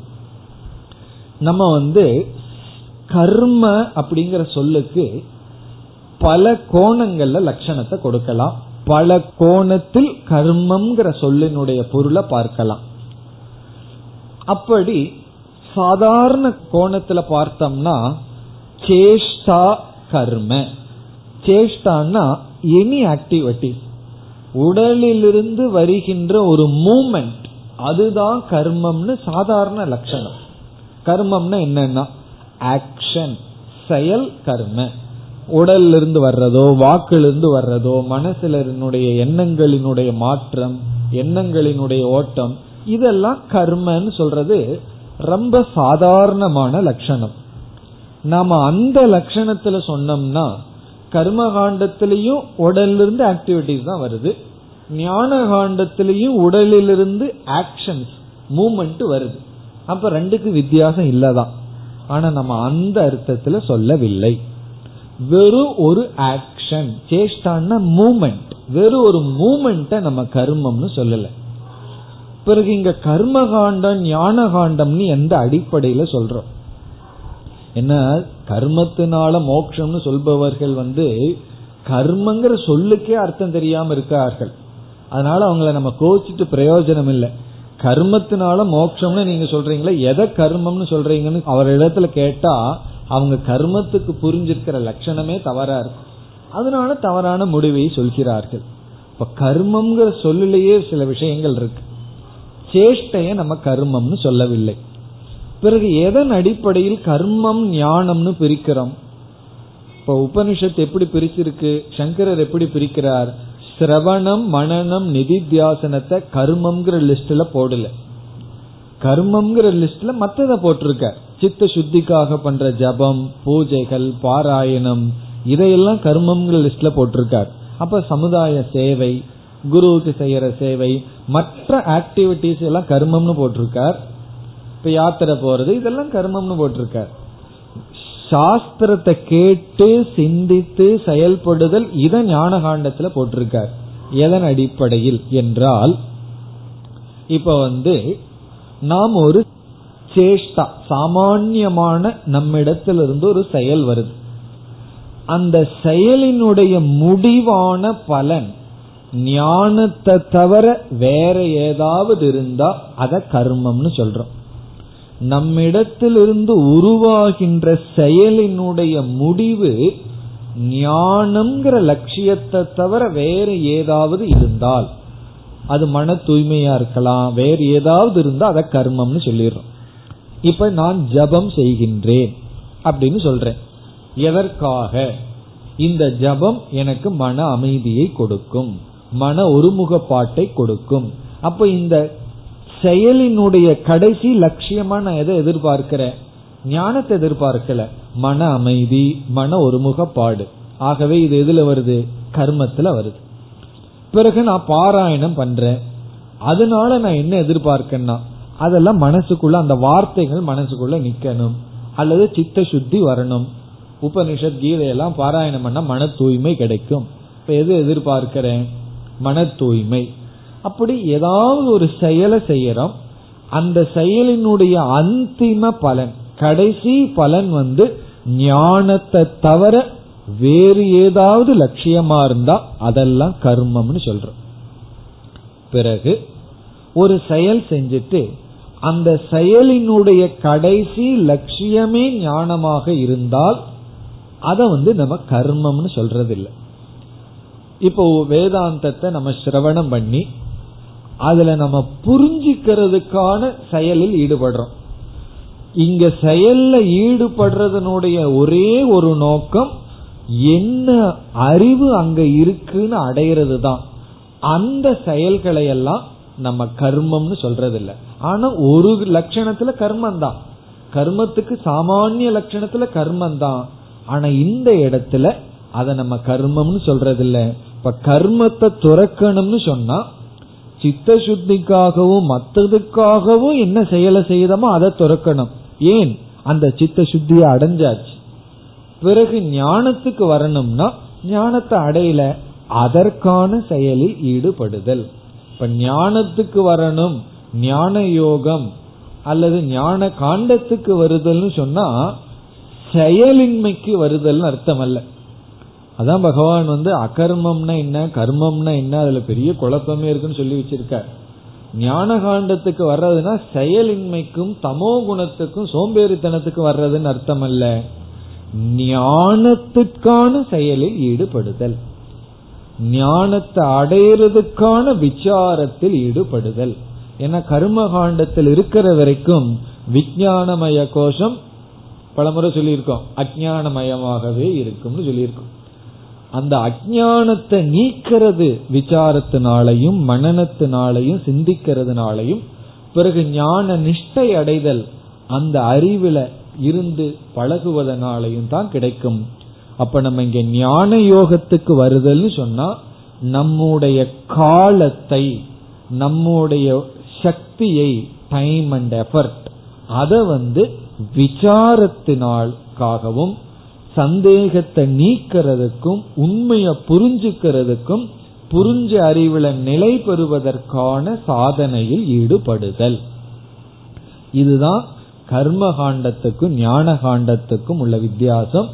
நம்ம வந்து கர்ம அப்படிங்கிற சொல்லுக்கு பல கோணங்கள்ல லட்சணத்தை கொடுக்கலாம். பல கோணத்தில் கர்மம்ங்கிற சொல்லினுடைய பொருளை பார்க்கலாம். அப்படி சாதாரண கோணத்துல பார்த்தோம்னா சேஷ்டா கர்ம. சேஷ்டான்னா எனி ஆக்டிவிட்டி உடலிலிருந்து வருகின்ற ஒரு மூமெண்ட் அதுதான் கர்மம்னு சாதாரண லட்சணம். கர்மம்னா என்னன்னா ஆக்ஷன் செயல் கர்ம. உடல்ல இருந்து வர்றதோ வாக்கிலிருந்து வர்றதோ மனசிலனுடைய எண்ணங்களினுடைய மாற்றம் எண்ணங்களினுடைய ஓட்டம் இதெல்லாம் கர்மன்னு சொல்றது ரொம்ப சாதாரணமான லட்சணம். நாம அந்த லட்சணத்துல சொன்னோம்னா கர்மகாண்டத்திலையும் உடல்ல இருந்து ஆக்டிவிட்டிஸ் தான் வருது. ஞான காண்டத்திலையும் உடலிலிருந்து ஆக்ஷன்ஸ் மூமெண்ட் வருது. அப்ப ரெண்டுக்கு வித்தியாசம் இல்லதான். ஆனா நம்ம அந்த அர்த்தத்துல சொல்லவில்லை. வெறும் ஒரு ஆக்ஷன் சேஷ்டான மூமெண்ட் வெறும் ஒரு மூமெண்ட்டை நம்ம கர்மம்னு சொல்லல. பிறகு இங்க கர்ம காண்டம் ஞான காண்டம்னு எந்த அடிப்படையில சொல்றோம்? என்ன? கர்மத்தினால மோட்சம்னு சொல்பவர்கள் வந்து கர்மங்கிற சொல்லுக்கே அர்த்தம் தெரியாம இருக்கார்கள். அதனால அவங்கள நம்ம கோச்சிட்டு பிரயோஜனம் இல்லை கர்மத்தினால மோட்சம்னு நீங்க சொல்றீங்களா எதை கர்மம்னு சொல்றீங்கன்னு அவர் இடத்துல கேட்டா அவங்க கர்மத்துக்கு புரிஞ்சிருக்கிற லட்சணமே தவறா இருக்கு அதனால தவறான முடிவை சொல்கிறார்கள். இப்ப கர்மம்ங்கிற சொல்லிலேயே சில விஷயங்கள் இருக்கு. சேஷ்டைய நம்ம கர்மம்னு சொல்லவில்லை. பிறகு எதன் அடிப்படையில் கர்மம் ஞானம்னு பிரிக்கிறோம்? இப்ப உபனிஷத்து எப்படி பிரிச்சிருக்கு? சங்கரர் எப்படி பிரிக்கிறார்? சிரவணம் மனநம் நிதித்தியாசனத்தை கர்மம்ங்கிற லிஸ்ட்ல போடல. கர்மம்ங்கிற லிஸ்ட்ல மத்தத போட்டிருக்க. சித்த சுத்திக்காக பண்ற ஜபம் பூஜைகள் பாராயணம் இதையெல்லாம் கர்மம்ங்கிற லிஸ்ட்ல போட்டிருக்கார். அப்ப சமுதாய சேவை குருவுக்கு செய்யற சேவை மற்ற ஆக்டிவிட்டிஸ் எல்லாம் கர்மம்னு போட்டிருக்கார். இப்ப யாத்திரை போறது இதெல்லாம் கர்மம்னு போட்டிருக்கார். சாஸ்திரத்தை கேட்டு சிந்தித்து செயல்படுதல் இதை ஞான காண்டத்துல போட்டிருக்கார். எதன் அடிப்படையில் என்றால் இப்ப வந்து நாம் ஒரு சேஷ்டா சாமான்யமான நம்மிடத்திலிருந்து ஒரு செயல் வருது. அந்த செயலினுடைய முடிவான பலன் ஞானத்தை தவிர வேற ஏதாவது இருந்தா அத கர்மம்னு சொல்றோம். நம்மிடத்திலிருந்து உருவாகின்ற செயலினுடைய முடிவு ஞானம்ங்கிற லட்சியத்தை தவிர வேற ஏதாவது இருந்தால் அது மன தூய்மையா இருக்கலாம். வேற ஏதாவது இருந்தா அதை கர்மம்னு சொல்லிடுறோம். இப்ப நான் ஜபம் செய்கின்றேன் அப்படின்னு சொல்றேன். எதற்காக? இந்த ஜபம் எனக்கு மன அமைதியை கொடுக்கும் மன ஒருமுகப்பாட்டை கொடுக்கும். அப்ப இந்த செயலினுடைய கடைசி லட்சியமா நான் எதை எதிர்பார்க்கிறேன்? ஞானத்தை எதிர்பார்க்கல. மன அமைதி மன ஒருமுகப்பாடு. ஆகவே இது எதுல வருது? கர்மத்துல வருது. பிறகு நான் பாராயணம் பண்றேன். அதனால நான் என்ன எதிர்பார்க்கேன்னா அதெல்லாம் மனசுக்குள்ள அந்த வார்த்தைகள் மனசுக்குள்ள நிக்கணும். அல்லது சித்த சுத்தி வரணும். உபனிஷத் கீதையெல்லாம் பாராயணம் பண்ண மன தூய்மை கிடைக்கும். இப்ப எது எதிர்பார்க்கிறேன்? மன தூய்மை அப்படி ஏதாவது ஒரு செயலை செய்யறோம். அந்த செயலினுடைய அந்திம பலன் கடைசி பலன் வந்து ஞானத்தை தவிர வேறு ஏதாவது லட்சியமா இருந்தா அதெல்லாம் கர்மம்னு சொல்றோம். பிறகு ஒரு செயல் செஞ்சுட்டு அந்த செயலினுடைய கடைசி லட்சியமே ஞானமாக இருந்தால் அத வந்து நம்ம கர்மம்னு சொல்றதில்லை. இப்போ வேதாந்தத்தை நம்ம சிரவணம் பண்ணி அதுல நம்ம புரிஞ்சுக்கிறதுக்கான செயலில் ஈடுபடுறோம். இங்க செயல்ல ஈடுபடுறதனுடைய ஒரே ஒரு நோக்கம் என்ன அறிவு அங்க இருக்குன்னு அடையிறது தான் அந்த செயல்களை எல்லாம் நம்ம கர்மம்னு சொல்றது இல்ல ஆனா ஒரு லட்சணத்துல கர்மம் தான் கர்மத்துக்கு சாமானிய லட்சணத்துல கர்மம் தான் ஆனா இந்த இடத்துல அத நம்ம கர்மம்னு சொல்றது இல்ல இப்ப கர்மத்தை துறக்கணும்னு சொன்னா சித்த சுத்திக்காகவும் மற்றதுக்காகவும் என்ன செயலை செய்தமோ அதை துறக்கணும். ஏன்? அந்த சித்த சுத்தியை அடைஞ்சாச்சு. பிறகு ஞானத்துக்கு வரணும்னா ஞானத்தை அடையல அதற்கான செயலில் ஈடுபடுதல். இப்ப ஞானத்துக்கு வரணும் ஞான யோகம் அல்லது ஞான காண்டத்துக்கு வருதல்னு சொன்னா செயலின்மைக்கு வருதல்னு அர்த்தம் அல்ல அதான் பகவான் வந்து அகர்மம்னா என்ன கர்மம்னா என்ன அதுல பெரிய குழப்பமே இருக்குன்னு சொல்லி வச்சிருக்கார். ஞான காண்டத்துக்கு வர்றதுன்னா செயலின்மைக்கும் தமோ குணத்துக்கும் சோம்பேறித்தனத்துக்கு வர்றதுன்னு அர்த்தம் அல்ல ஞானத்துக்கான செயலில் ஈடுபடுதல். ஞானத்தை அடையிறதுக்கான விசாரத்தில் ஈடுபடுதல். ஏன்னா கர்ம காண்டத்தில் இருக்கிற வரைக்கும் விஞ்ஞானமய கோஷம் பலமுறை சொல்லியிருக்கோம். அஜானமயமாகவே இருக்கும்னு சொல்லியிருக்கோம். அந்த அஜானத்தை நீக்கிறது விசாரத்தினாலையும் மனநத்தினாலையும் சிந்திக்கிறதுனாலையும் பிறகு ஞான நிஷ்டை அடைதல் அந்த அறிவுல இருந்து பழகுவதனாலையும் தான் கிடைக்கும். அப்ப நம்ம இங்க ஞான யோகத்துக்கு வருதல்னு சொன்னா நம்முடைய காலத்தை நம்முடைய சக்தியை டைம் அண்ட் எஃபர்ட் அதை வந்து விசாரத்தினால்காகவும் சந்தேகத்தை நீக்கிறதுக்கும் உண்மையை புரிஞ்சுக்கிறதுக்கும் புரிஞ்ச அறிவுல நிலை பெறுவதற்கான சாதனையில் ஈடுபடுதல். இதுதான் கர்ம காண்டத்துக்கும் ஞான காண்டத்துக்கும் உள்ள வித்தியாசம்.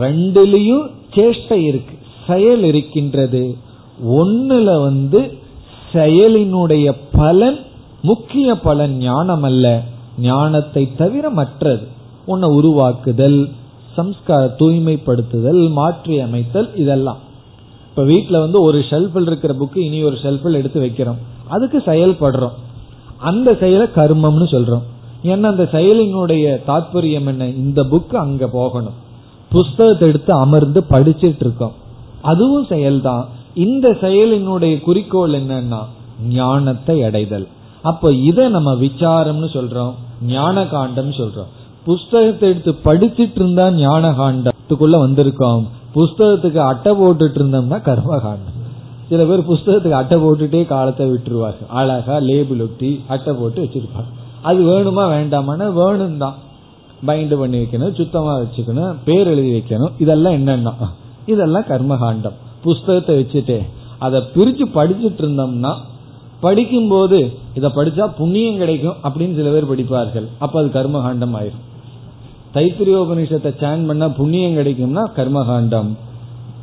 ரெண்டுலயும் சேஷ்டை இருக்கு. செயல் இருக்கின்றது. ஒன்னுல வந்து செயலினுடைய பலன் முக்கிய பலன் ஞானம் அல்ல ஞானத்தை தவிர மற்றது. உன்னை உருவாக்குதல். சம்ஸ்கார தூய்மைப்படுத்துதல் மாற்றி அமைத்தல் இதெல்லாம். இப்ப வீட்டுல வந்து ஒரு ஷெல்ஃபில் இருக்கிற புக்கு இனி ஒரு ஷெல்ஃபில் எடுத்து வைக்கிறோம். அதுக்கு செயல்படுறோம். அந்த செயலை கர்மம்னு சொல்றோம். ஏன்னா அந்த செயலினுடைய தாற்பயம் என்ன? இந்த புக்கு அங்க போகணும். புஸ்தகத்தை எடுத்து அமர்ந்து படிச்சிட்டு இருக்கோம். அதுவும் செயல்தான். இந்த செயலினுடைய குறிக்கோள் என்னன்னா ஞானத்தை அடைதல். அப்ப இத நம்ம விசாரம்னு சொல்றோம். ஞான காண்டம் சொல்றோம். புஸ்தகத்தை எடுத்து படிச்சிட்டு இருந்தா ஞான காண்டத்துக்குள்ள வந்திருக்கோம். புஸ்தகத்துக்கு அட்டை போட்டுட்டு இருந்தோம்னா கர்ம காண்டம் சில பேர் புஸ்தகத்துக்கு அட்டை போட்டுட்டே காலத்தை விட்டுருவாங்க அழகா லேபிள் ஒட்டி அட்டை போட்டு வச்சிருப்பார் அது வேணுமா வேண்டாமான வேணும் தான் பைண்ட் பண்ணி வைக்கணும் சுத்தமா வச்சுக்கணும் பேர் எழுதி வைக்கணும். இதெல்லாம் என்னன்னா இதெல்லாம் கர்மகாண்டம். புஸ்தகத்தை வச்சுட்டே அதை பிரிச்சு படிச்சுட்டு இருந்தோம்னா படிக்கும்போது இதை படிச்சா புண்ணியம் கிடைக்கும் அப்படின்னு சில பேர் படிப்பார்கள். அப்ப அது கர்மகாண்டம் ஆயிரும். தைத்திரியோபனிஷத்தை சேன் பண்ணா புண்ணியம் கிடைக்கும்னா கர்மகாண்டம்.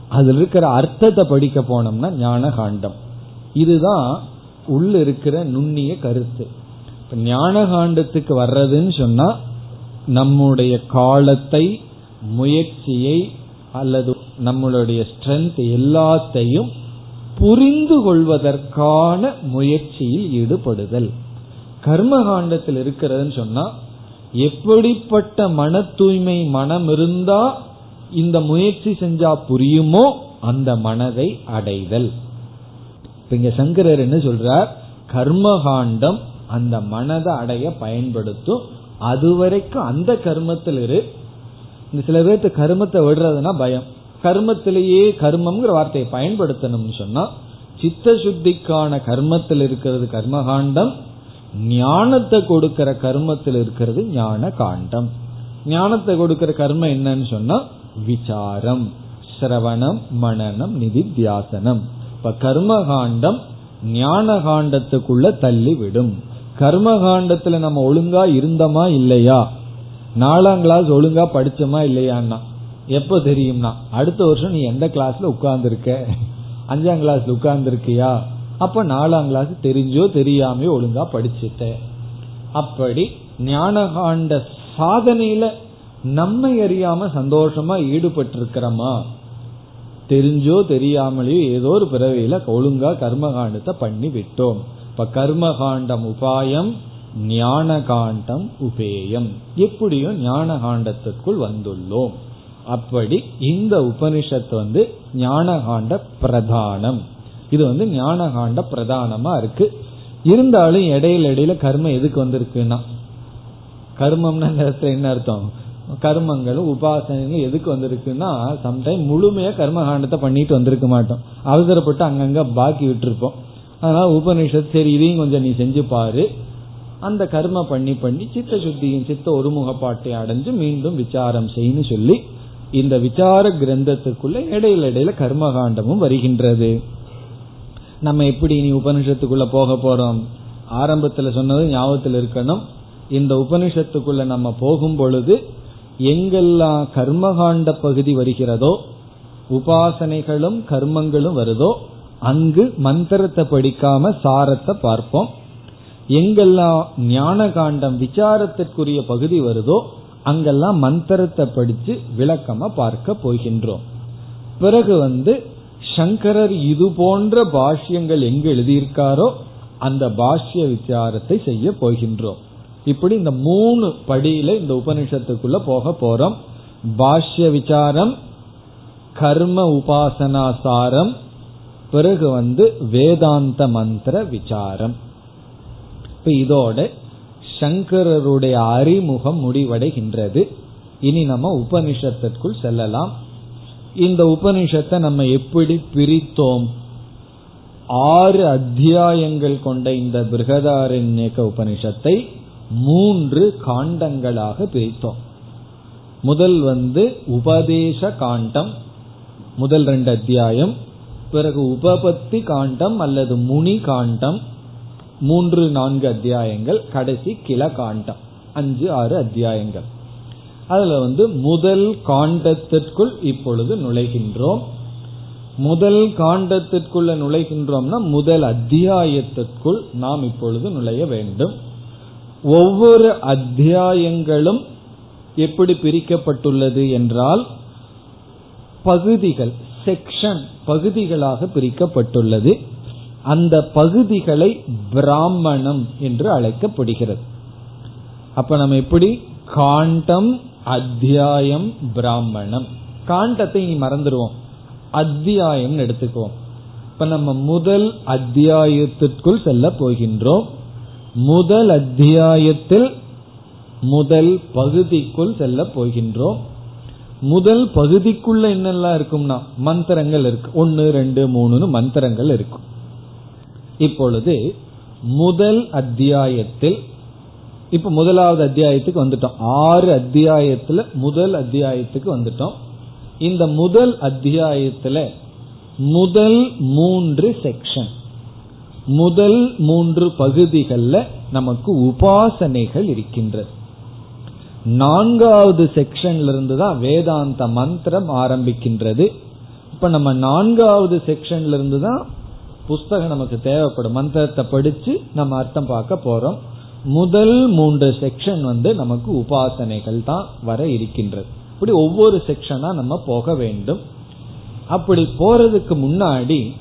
அதுல இருக்கிற அர்த்தத்தை படிக்க போனோம்னா ஞான காண்டம் இதுதான் உள்ள இருக்கிற நுண்ணிய கருத்து. ஞான காண்டத்துக்கு வர்றதுன்னு சொன்னா நம்முடைய காலத்தை முயற்சியை அல்லது நம்மளுடைய ஸ்ட்ரென்த் எல்லாத்தையும் புரிந்து கொள்வதற்கான முயற்சியில் ஈடுபடுதல். கர்ம காண்டத்தில் இருக்கிறதுன்னு சொன்னா எப்படிப்பட்ட மன தூய்மை மனம் இருந்தா இந்த முயற்சி செஞ்சா புரியுமோ அந்த மனதை அடைதல். இங்க சங்கரர் என்ன சொல்றார்? கர்மகாண்டம் அந்த மனதை அடைய பயன்படுத்தும். அதுவரைக்கும் அந்த கர்மத்தில் இரு. இந்த சில பேர்த்து கர்மத்தை விடுறதுன்னா பயம். கர்மத்திலேயே கர்மம்ங்கிற வார்த்தையை பயன்படுத்தணும்னு சொன்னா சித்த சுத்திக்கான கர்மத்தில் இருக்கிறது கர்மகாண்டம் ஞானத்தை கொடுக்கிற கர்மத்தில் இருக்கிறது ஞான காண்டம் ஞானத்தை கொடுக்கிற கர்மம் என்னன்னு சொன்னா விசாரம் சிரவணம் மனநம் நிதித்தியாசனம். இப்ப கர்மகாண்டம் ஞான காண்டத்துக்குள்ள தள்ளி விடும் கர்மகாண்டத்துல நம்ம ஒழுங்கா இருந்தோமா இல்லையா? நாலாம் கிளாஸ் ஒழுங்கா படிச்சோமா இல்லையான்னா? எப்ப தெரியும்னா அடுத்த வருஷம் நீ எந்த கிளாஸ்ல உட்கார்ந்துருக்க? அஞ்சாம் கிளாஸ்ல உட்கார்ந்துருக்கியா? அப்ப நாலாம் கிளாஸ் தெரிஞ்சோ தெரியாமையோ ஒழுங்கா படிச்சுட்ட. அப்படி ஞானகாண்ட சாதனையில நம்மை அறியாம சந்தோஷமா ஈடுபட்டு இருக்கிறோமா தெரிஞ்சோ தெரியாமலேயோ ஏதோ ஒரு பிறவியில ஒழுங்கா கர்மகாண்டத்தை பண்ணி விட்டோம். இப்ப கர்மகாண்டம் உபாயம் ஞான காண்டம் உபேயம். எப்படியும் ஞான காண்டத்திற்குள் வந்துள்ளோம். அப்படி இந்த உபனிஷத்து வந்து ஞானகாண்ட பிரதானம். இது வந்து ஞானகாண்ட பிரதானமா இருக்கு. இருந்தாலும் இடையில இடையில கர்மம் எதுக்கு வந்திருக்குன்னா? கர்மம்னா என்ன அர்த்தம்? கர்மங்களும் உபாசனைகளும் எதுக்கு வந்திருக்குன்னா சம்டைம் முழுமையா கர்மகாண்டத்தை பண்ணிட்டு வந்திருக்க மாட்டோம். அவசரப்பட்டு அங்கங்க பாக்கி விட்டுருப்போம். அதனால உபனிஷத் சரி இதையும் கொஞ்சம் நீ செஞ்சு பாரு. அந்த கர்ம பண்ணி பண்ணி சித்த சுத்தியும் சித்த ஒருமுகப்பாட்டை அடைஞ்சு மீண்டும் விசாரம் செய்யு சொல்லி இந்த விசார கிரந்தத்துக்குள்ள இடையில இடையில கர்மகாண்டமும் வருகின்றது. நம்ம எப்படி இனி உபனிஷத்துக்குள்ள போக போறோம்? ஆரம்பத்துல சொன்னது ஞாபகத்தில் இருக்கணும். இந்த உபனிஷத்துக்குள்ள நம்ம போகும் பொழுது எங்கெல்லாம் கர்மகாண்ட பகுதி வருகிறதோ உபாசனைகளும் கர்மங்களும் வருதோ அங்கு மந்திரத்தை படிக்காம சாரத்தை பார்ப்போம். எங்கெல்லாம் ஞான காண்டம் விசாரத்திற்குரிய பகுதி வருதோ அங்கெல்லாம் மந்திரத்தை படிச்சு விளக்கமா பார்க்க போகின்றோம். பிறகு வந்து சங்கரர் இது போன்ற பாஷ்யங்கள் எங்கு எழுதியிருக்காரோ அந்த பாஷ்ய விசாரத்தை செய்ய போகின்றோம். இப்படி இந்த மூணு படியில இந்த உபனிஷத்துக்குள்ள போக போறோம். பாஷ்ய விசாரம் கர்ம உபாசனா சாரம் பிறகு வந்து வேதாந்த மந்திர விசாரம். இப்ப இதோட சங்கரருடைய அறிமுகம் முடிவடைகின்றது. இனி நம்ம உபனிஷத்திற்குள் செல்லலாம். இந்த உபனிஷத்தை நம்ம எப்படி பிரித்தோம்? ஆறு அத்தியாயங்கள் கொண்ட இந்த பிருகதாரண்யக உபனிஷத்தை மூன்று காண்டங்களாக பிரித்தோம். முதல் வந்து உபதேச காண்டம் முதல் ரெண்டு அத்தியாயம் பிறகு உபபத்தி காண்டம் அல்லது முனி காண்டம் மூன்று நான்கு அத்தியாயங்கள் கடைசி கிள காண்டம் அஞ்சு ஆறு அத்தியாயங்கள். அதுல வந்து முதல் காண்டத்திற்குள் இப்பொழுது நுழைகின்றோம். முதல் காண்டத்திற்குள்ள நுழைகின்றோம்னா முதல் அத்தியாயத்திற்குள் நாம் இப்பொழுது நுழைய வேண்டும். ஒவ்வொரு அத்தியாயங்களும் எப்படி பிரிக்கப்பட்டுள்ளது என்றால் பகுதிகள் செக்ஷன் பகுதிகளாக பிரிக்கப்பட்டுள்ளது. அந்த பகுதிகளை பிராமணம் என்று அழைக்கப்படுகிறது. அப்ப நம்ம எப்படி? காண்டம் அத்தியாயம் பிராமணம். காண்டத்தை இனி மறந்துடுவோம். அத்தியாயம் எடுத்துக்குவோம். இப்ப நம்ம முதல் அத்தியாயத்திற்குள் செல்ல போகின்றோம். முதல் அத்தியாயத்தில் முதல் பகுதிக்குள் செல்ல போகின்றோம். முதல் பகுதிக்குள்ள என்னெல்லாம் இருக்கும்னா மந்திரங்கள் இருக்கு. ஒன்னு ரெண்டு மூணுன்னு மந்திரங்கள் இருக்கும். இப்பொழுது முதல் அத்தியாயத்தில் இப்ப முதலாவது அத்தியாயத்துக்கு வந்துட்டோம். ஆறு அத்தியாயத்துல முதல் அத்தியாயத்துக்கு வந்துட்டோம். இந்த முதல் அத்தியாயத்துல முதல் மூன்று செக்ஷன் முதல் மூன்று பகுதிகளில் நமக்கு உபாசனைகள் இருக்கின்றது. நான்காவது செக்ஷன்ல இருந்து தான் வேதாந்த மந்திரம் ஆரம்பிக்கின்றது. இப்ப நம்ம நான்காவது செக்ஷன்ல இருந்து தான் புஸ்தகம் நமக்கு தேவைப்படும். மந்திரத்தை படிச்சு நம்ம அர்த்தம் பார்க்க போறோம். முதல் மூன்று செக்ஷன் வந்து நமக்கு உபாசனைகள் தான் வர இருக்கின்றது. இப்படி ஒவ்வொரு செக்ஷனா நம்ம போக வேண்டும். அப்படி போறதுக்கு முன்னாடி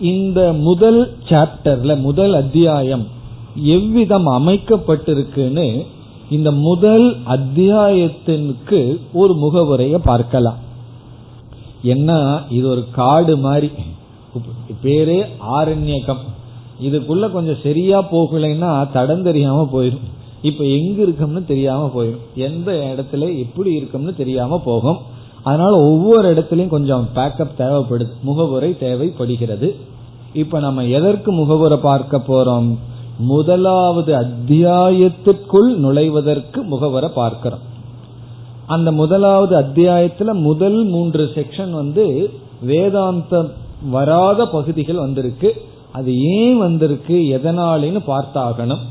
இந்த முதல் சாப்டர்ல முதல் அத்தியாயம் எவ்விதம் அமைக்கப்பட்டிருக்குன்னு இந்த முதல் அத்தியாயத்திற்கு ஒரு முகவுரைய பார்க்கலாம். என்ன? இது ஒரு காடு மாதிரி. பேரே ஆரண்யகம். இதுக்குள்ள கொஞ்சம் சரியா போகலைன்னா தடம் தெரியாம போயிடும். இப்ப எங்க இருக்கோம்னு தெரியாம போயிடும். எந்த இடத்துல எப்படி இருக்கோம்னு தெரியாம போகும். அதனால ஒவ்வொரு இடத்துலயும் கொஞ்சம் பேக்கப் தேவைப்படுது முகவுரை தேவைப்படுகிறது. இப்ப நம்ம எதற்கு முகவுரை பார்க்க போறோம்? முதலாவது அத்தியாயத்திற்குள் நுழைவதற்கு முகவரை பார்க்கிறோம். அந்த முதலாவது அத்தியாயத்துல முதல் மூன்று செக்ஷன் வந்து வேதாந்தம் வராத பகுதிகள் வந்திருக்கு. அது ஏன் வந்திருக்கு எதனாலின்னு பார்த்தாகணும்.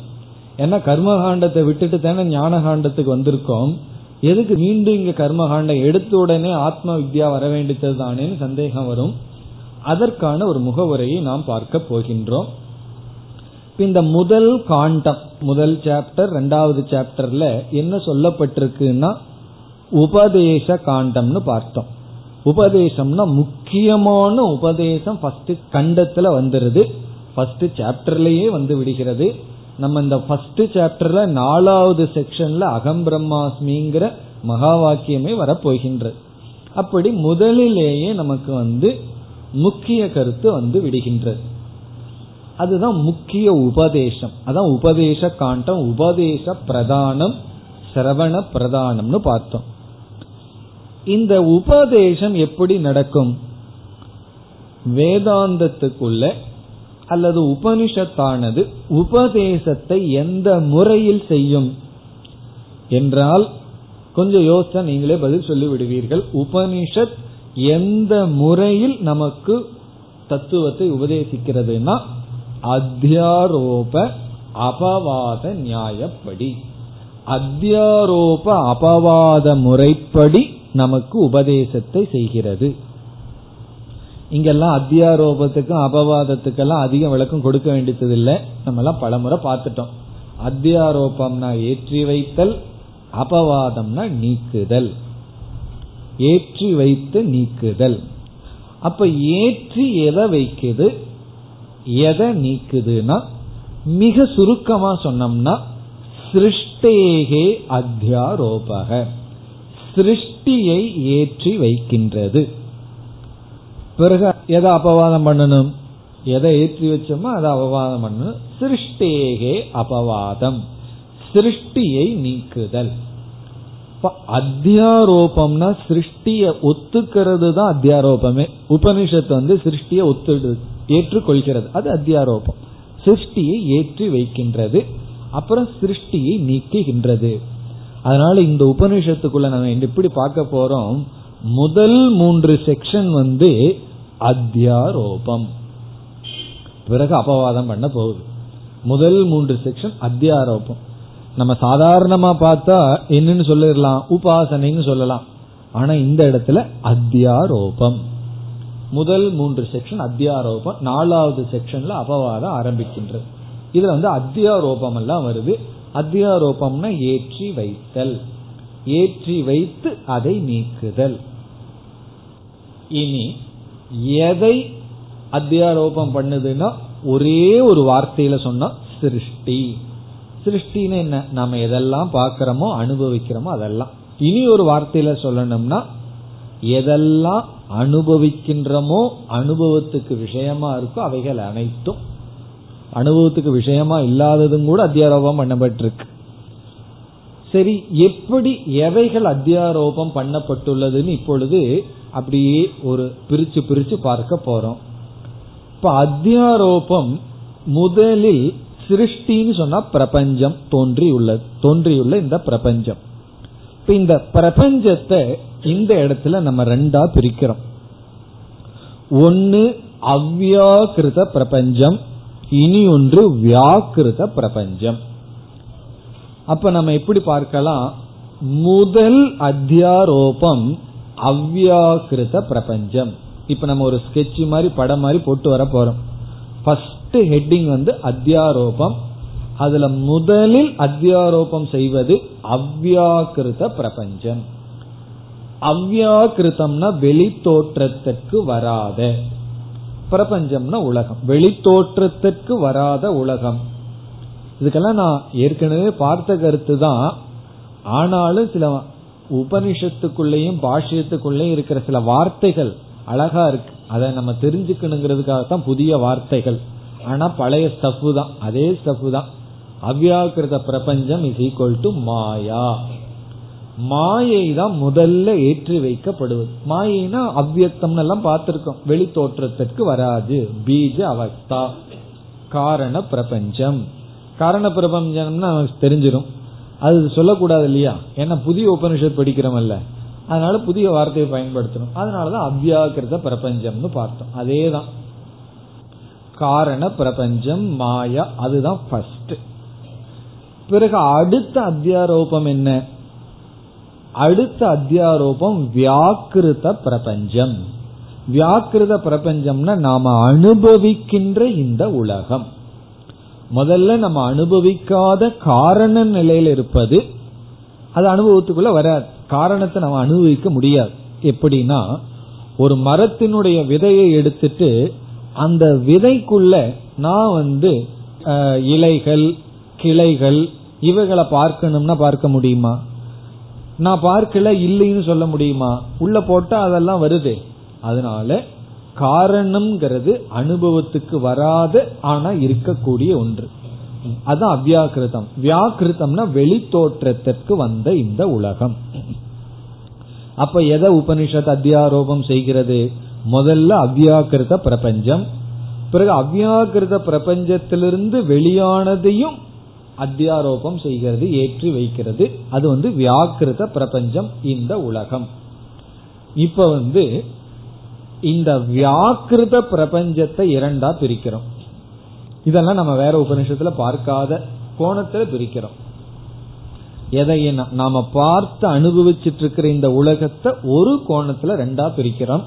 ஏன்னா கர்மகாண்டத்தை விட்டுட்டு தானே ஞான காண்டத்துக்கு வந்திருக்கோம். எதுக்கு மீண்டும் இங்க கர்மகாண்டம் எடுத்த உடனே ஆத்ம வித்யா வர வேண்டியது தானேன்னு சந்தேகம் வரும். அதற்கான ஒரு முகவுரையை நாம் பார்க்க போகின்றோம். இந்த முதல் காண்டம் முதல் சாப்டர் ரெண்டாவது சாப்டர்ல என்ன சொல்லப்பட்டிருக்குன்னா உபதேச காண்டம்னு பார்த்தோம். உபதேசம்னா முக்கியமான உபதேசம் ஃபர்ஸ்ட் கண்டத்துல வந்துருது. ஃபர்ஸ்ட் சாப்டர்லயே வந்து விடுகிறது. நம்ம இந்த ஃபர்ஸ்ட் சாப்டர்ல நாலாவது செக்ஷன்ல அகம் பிரம்மாஸ்மிங்கிற மகா வாக்கியமே வரப்போகின்றது அப்படி முதலிலேயே நமக்கு வந்து முக்கிய கருத்து வந்து விடுகின்றது அதுதான் முக்கிய உபதேசம். அதான் உபதேச காண்டம் உபதேச பிரதானம் சிரவண பிரதானம்னு பார்த்தோம். இந்த உபதேசம் எப்படி நடக்கும்? வேதாந்தத்துக்குள்ள அல்லது உபனிஷத்தானது உபதேசத்தை எந்த முறையில் செய்யும்? என்றால் கொஞ்சம் யோசிச்சா நீங்களே பதில் சொல்லி விடுவீர்கள் உபனிஷத் எந்த முறையில் நமக்கு தத்துவத்தை உபதேசிக்கிறதுனா அத்தியாரோப அபவாத நியாயப்படி. அத்தியாரோப அபவாத முறைப்படி நமக்கு உபதேசத்தை செய்கிறது. இங்கெல்லாம் அத்தியாரோபத்துக்கும் அபவாதத்துக்கெல்லாம் அதிக விளக்கம் கொடுக்க வேண்டியது இல்லை நம்ம எல்லாம் பலமுறை பார்த்துட்டோம். அத்தியாரோபம்னா ஏற்றி வைத்தல் அபவாதம்னா நீக்குதல். ஏற்றி வைத்து நீக்குதல். அப்ப ஏற்றி எதை வைக்குது? எதை நீக்குதுன்னா மிக சுருக்கமா சொன்னோம்னா சிருஷ்டேகே அத்தியாரோபக. சிருஷ்டியை ஏற்றி வைக்கின்றது. பிறகு எதை அபவாதம் பண்ணணும்? எதை ஏற்றி வச்சோமோ அதை அபவாதம் பண்ணணும். சிருஷ்டேகே அபவாதம். சிருஷ்டியை நீக்குதல். அத்தியாரோபம்னா சிருஷ்டிய ஒத்துக்கிறது தான் அத்தியாரோபமே. உபனிஷத்து வந்து சிருஷ்டிய ஒத்துடு ஏற்றுக்கொள்கிறது. அது அத்தியாரோபம். சிருஷ்டியை ஏற்றி வைக்கின்றது. அப்புறம் சிருஷ்டியை நீக்குகின்றது. அதனால இந்த உபனிஷத்துக்குள்ள நம்ம எப்படி பார்க்க போறோம்? முதல் மூன்று செக்ஷன் வந்து அத்தியாரோபம். பிறகு அபவாதம் பண்ண போகுது. முதல் மூன்று செக்ஷன் அத்தியாரோபம். நம்ம சாதாரணமா பார்த்தா என்னன்னு சொல்லிடலாம் உபாசனைன்னு சொல்லலாம். ஆனா இந்த இடத்துல அத்தியாரோபம். முதல் மூன்று செக்ஷன் அத்தியாரோபம். நாலாவது செக்ஷன்ல அபவாதம் ஆரம்பிக்கின்றது. இதுல வந்து அத்தியாரோபம் எல்லாம் வருது. அத்தியாரோபம்னா ஏற்றி வைத்தல். ஏற்றி வைத்து அதை நீக்குதல். இனி எதை அத்தியாரோபம் பண்ணுதுன்னா ஒரே ஒரு வார்த்தையில சொன்னா சிருஷ்டி. சிருஷ்டின்னு என்ன? நம்ம எதெல்லாம் பார்க்கிறோமோ அனுபவிக்கிறோமோ அதெல்லாம். இனி ஒரு வார்த்தையில சொல்லணும்னா எதெல்லாம் அனுபவிக்கின்றமோ அனுபவத்துக்கு விஷயமா இருக்கோ அவைகள் அனைத்தும் அனுபவத்துக்கு விஷயமா இல்லாததும் கூட அத்தியாரோபம் பண்ணப்பட்டிருக்கு. சரி எப்படி எவைகள் அத்தியாரோபம் பண்ணப்பட்டுள்ளதுன்னு இப்பொழுது அப்படியே ஒரு பிரிச்சு பிரிச்சு பார்க்க போறோம். இப்ப அத்தியாரோபம் முதலில் சிருஷ்டின்னு சொன்னா பிரபஞ்சம் தோன்றியுள்ளது தோன்றியுள்ள இந்த பிரபஞ்சம். இப்ப இந்த பிரபஞ்சத்தை இந்த இடத்துல நம்ம ரெண்டா பிரிக்கிறோம். ஒன்னு அவ்யாகிருத பிரபஞ்சம் இனி ஒன்று வியாக்கிருத பிரபஞ்சம். அப்ப நம்ம எப்படி பார்க்கலாம்? முதல் அத்தியாரோபம் அவ்வியாக்கிருத பிரபஞ்சம். இப்ப நம்ம ஒரு ஸ்கெட்ச் மாதிரி படம் மாதிரி போட்டு வர போறோம். ஃபர்ஸ்ட் ஹெட்டிங் வந்து அத்தியாரோபம். அதுல முதலில் அத்தியாரோபம் செய்வது அவ்வியாக்கிருத பிரபஞ்சம். அவ்வியாக்கிருத்தம்னா வெளி தோற்றத்துக்கு வராத. பிரபஞ்சம்னா உலகம். வெளித்தோற்றத்திற்கு வராத உலகம். இதுக்கெல்லாம் நான் ஏற்கனவே பார்த்த கருத்து தான். ஆனாலும் சில உபனிஷத்துக்குள்ளேயும் பாஷ்யத்துக்குள்ளேயும் இருக்கிற சில வார்த்தைகள் அழகா இருக்கு. அதை நம்ம தெரிஞ்சுக்கணுங்கிறதுக்காக தான் புதிய வார்த்தைகள். ஆனா பழைய ஸ்டஃப் தான். அதே ஸ்டஃப் தான். அவ்யாக்கிருத பிரபஞ்சம் இஸ் ஈக்வல் டு மாயா. மாயை தான் முதல்ல ஏற்றி வைக்கப்படுவது. மாயினா அவ்வியக்தம் எல்லாம் பார்த்திருக்கோம். வெளி தோற்றத்திற்கு வராது. பீஜ அவஸ்தா. காரண பிரபஞ்சம். காரண பிரபஞ்சம்னா தெரிஞ்சிடும் அது சொல்லக்கூடாது இல்லையா? ஏன்னா புதிய உபனிஷத் படிக்கிறோம்ல அதனால புதிய வார்த்தையை பயன்படுத்தணும். அதனாலதான் அவ்யாக்கிருத பிரபஞ்சம்னு பார்த்தோம். அதே தான் காரண பிரபஞ்சம் மாயா அதுதான் ஃபர்ஸ்ட் பிறகு அடுத்த அத்தியாரோபம் என்ன? அடுத்த அத்தியாரோபம் வியாக்கிருத பிரபஞ்சம். வியாக்கிருத பிரபஞ்சம்னா நாம அனுபவிக்கின்ற இந்த உலகம். முதல்ல நம்ம அனுபவிக்காத காரண நிலையில் இருப்பது அது அனுபவத்துக்குள்ள வராது. காரணத்தை நம்ம அனுபவிக்க முடியாது. எப்படின்னா ஒரு மரத்தினுடைய விதையை எடுத்துட்டு அந்த விதைக்குள்ள நான் வந்து இலைகள் கிளைகள் இவைகளை பார்க்கணும்னா பார்க்க முடியுமா? நான் பார்க்கல இல்லைன்னு சொல்ல முடியுமா? உள்ள போட்டா அதெல்லாம் வருது. அதனால காரணம்ங்கிறது அனுபவத்துக்கு வராது ஆனா இருக்கக்கூடிய ஒன்று. அதான் அவ்யாக்கிருதம் வியாக்கிருத்தம்னா வெளி தோற்றத்திற்கு வந்த இந்த உலகம். அப்ப எதை உபனிஷத் அத்தியாரோபம் செய்கிறது? முதல்ல அவ்யாக்கிருத பிரபஞ்சம். பிறகு அவ்யாக்கிருத பிரபஞ்சத்திலிருந்து வெளியானதையும் அத்தியாரோபம் செய்கிறது ஏற்றி வைக்கிறது. அது வந்து வியாக்கிருத பிரபஞ்சம் இந்த உலகம். இப்ப வந்து இந்த வியாக்கிருத பிரபஞ்சத்தை இரண்டா பிரிக்கிறோம். இதெல்லாம் நம்ம வேற உபநிஷத்துல பார்க்காத கோணத்துல பிரிக்கிறோம். எதை நாம பார்த்து அனுபவிச்சுட்டு இருக்கிற இந்த உலகத்தை ஒரு கோணத்துல ரெண்டா பிரிக்கிறோம்.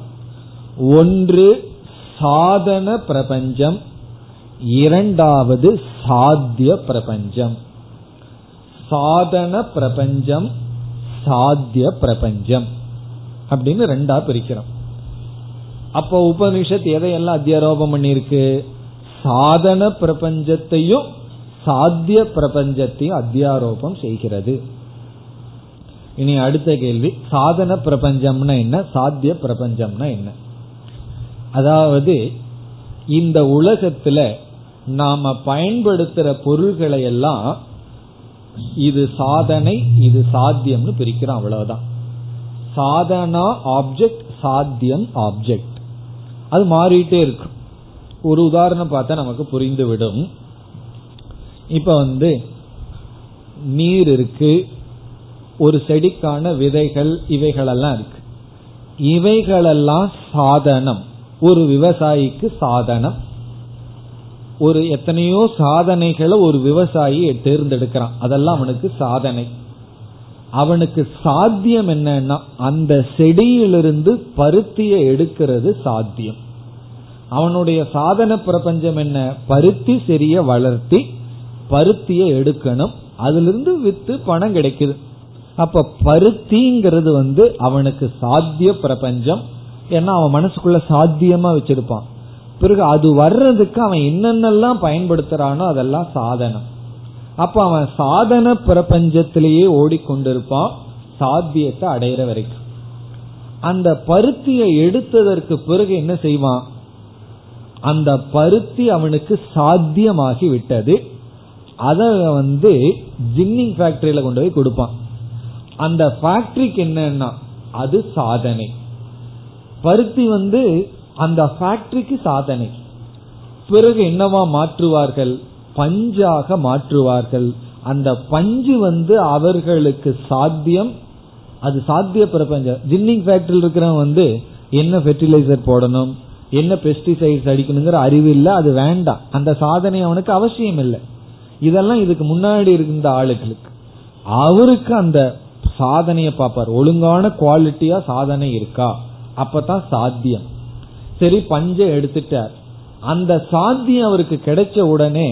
ஒன்று சாதன பிரபஞ்சம் இரண்டாவது சாத்திய பிரபஞ்சம். சாதன பிரபஞ்சம் சாத்திய பிரபஞ்சம். அப்படின்னு ரெண்டா பிரிக்கிறோம். அப்போ உபனிஷத் எதையெல்லாம் அத்தியாரோபம் பண்ணிருக்கு சாதன பிரபஞ்சத்தையும் சாத்திய பிரபஞ்சத்தையும் அத்தியாரோபம் செய்கிறது. இனி அடுத்த கேள்வி சாதன பிரபஞ்சம்னா என்ன? சாத்திய பிரபஞ்சம்னா என்ன? அதாவது இந்த உலகத்துல நாம பயன்படுத்துற பொருள்களை எல்லாம் இது சாதனை இது சாத்தியம்னு பிரிக்கிறோம் அவ்வளவுதான். சாதனா ஆப்ஜெக்ட் சாத்தியம் ஆப்ஜெக்ட் அது மாறிட்டே இருக்கும் ஒரு உதாரணம் பார்த்தா நமக்கு புரிந்துவிடும். இப்ப வந்து நீர் இருக்கு ஒரு செடிக்கான விதைகள் இவைகளெல்லாம் இருக்கு. இவைகளெல்லாம் சாதனம். ஒரு விவசாயிக்கு சாதனம். ஒரு எத்தனையோ சாதனைகளை ஒரு விவசாயி தேர்ந்தெடுக்கிறான். அதெல்லாம் அவனுக்கு சாதனை. அவனுக்கு சாத்தியம் என்னன்னா அந்த செடியிலிருந்து பருத்தியை எடுக்கிறது சாத்தியம். அவனுடைய சாதன பிரபஞ்சம் என்ன? பருத்தி செடிய வளர்த்தி பருத்தியை எடுக்கணும். அதிலிருந்து வித்து பணம் கிடைக்குது. அப்ப பருத்திங்கிறது வந்து அவனுக்கு சாத்திய பிரபஞ்சம். ஏன்னா அவன் மனசுக்குள்ள சாத்தியமா வச்சிருப்பான். பிறகு அது வர்றதுக்கு அவன் என்னென்னலாம் பயன்படுத்துறானோ அதெல்லாம் சாதனம். அப்ப அவன் சாதன பிரபஞ்சத்திலேயே ஓடிக்கொண்டிருப்பான் சாத்தியத்தை அடையிற வரைக்கும். அந்த பருத்தியை எடுத்ததற்கு பிறகு என்ன செய்வான்? அந்த பருத்தி அவனுக்கு சாத்தியமாகி விட்டது. அதை வந்து ஜின்னிங் ஃபேக்டரியில கொண்டு போய் கொடுப்பான். அந்த ஃபேக்டரிக்கு என்னன்னா அது சாதனை. பருத்தி வந்து அந்த ஃபேக்டரிக்கு சாதனை. பிறகு என்னவா மாற்றுவார்கள்? பஞ்சாக மாற்றுவார்கள். அந்த பஞ்சு வந்து அவர்களுக்கு சாத்தியம். அது சாத்திய பிரபஞ்சம் ஜின்னிங் ஃபேக்டரியில் இருக்கிறவன் வந்து என்ன ஃபெர்டிலைசர் போடணும்? என்ன பெஸ்டிசைட்ஸ் அடிக்கணுங்கிற அறிவு இல்லை அது வேண்டாம். அந்த சாதனை அவனுக்கு அவசியம் இல்லை இதெல்லாம் இதுக்கு முன்னாடி இருந்த ஆளுகளுக்கு. அவருக்கு அந்த சாதனையை பார்ப்பார். ஒழுங்கான குவாலிட்டியா சாதனை இருக்கா? அப்பதான் சாத்தியம். சரி பஞ்ச எடுத்துட்டார். அந்த சாத்தியம் அவருக்கு கிடைச்ச உடனே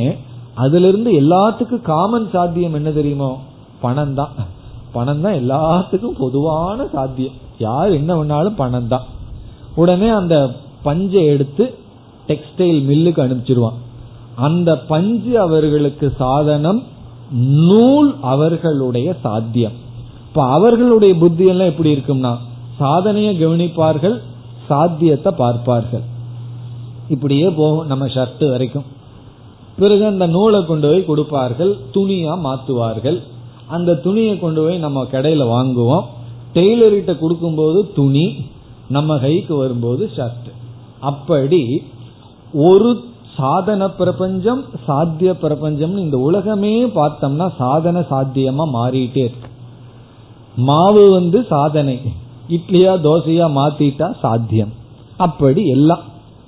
அதுல இருந்து எல்லாத்துக்கும் காமன் சாத்தியம் என்ன தெரியுமோ? பணம் தான் பணம் தான் எல்லாத்துக்கும் பொதுவான சாத்தியம். யார் என்ன பண்ணாலும் பணம் தான் உடனே அந்த பஞ்சை எடுத்து டெக்ஸ்டைல் மில்லுக்கு அனுப்பிச்சிருவான். அந்த பஞ்சு அவர்களுக்கு சாதனம் நூல் அவர்களுடைய சாத்தியம். இப்ப அவர்களுடைய புத்தி எல்லாம் எப்படி இருக்கும்னா சாதனையை கவனிப்பார்கள் சாத்தியத்தை பார்ப்பார்கள். இப்படியே போகும் நம்ம ஷர்ட் வரைக்கும். பிறகு அந்த நூலை கொண்டு போய் கொடுப்பார்கள் துணியா மாத்துவார்கள். அந்த துணியை கொண்டு போய் நம்ம கடையில வாங்குவோம். டெய்லர்கிட்ட கொடுக்கும்போது துணி நம்ம கைக்கு வரும்போது ஷர்ட் அப்படி ஒரு சாதன பிரபஞ்சம் சாத்திய பிரபஞ்சம் இந்த உலகமே பார்த்தோம்னா சாதன சாத்தியமா மாறிட்டே இருக்கு. மாவு வந்து சாதனை. இட்லியா தோசையா மாத்திட்டா சாத்தியம். அப்படி எல்லாம்.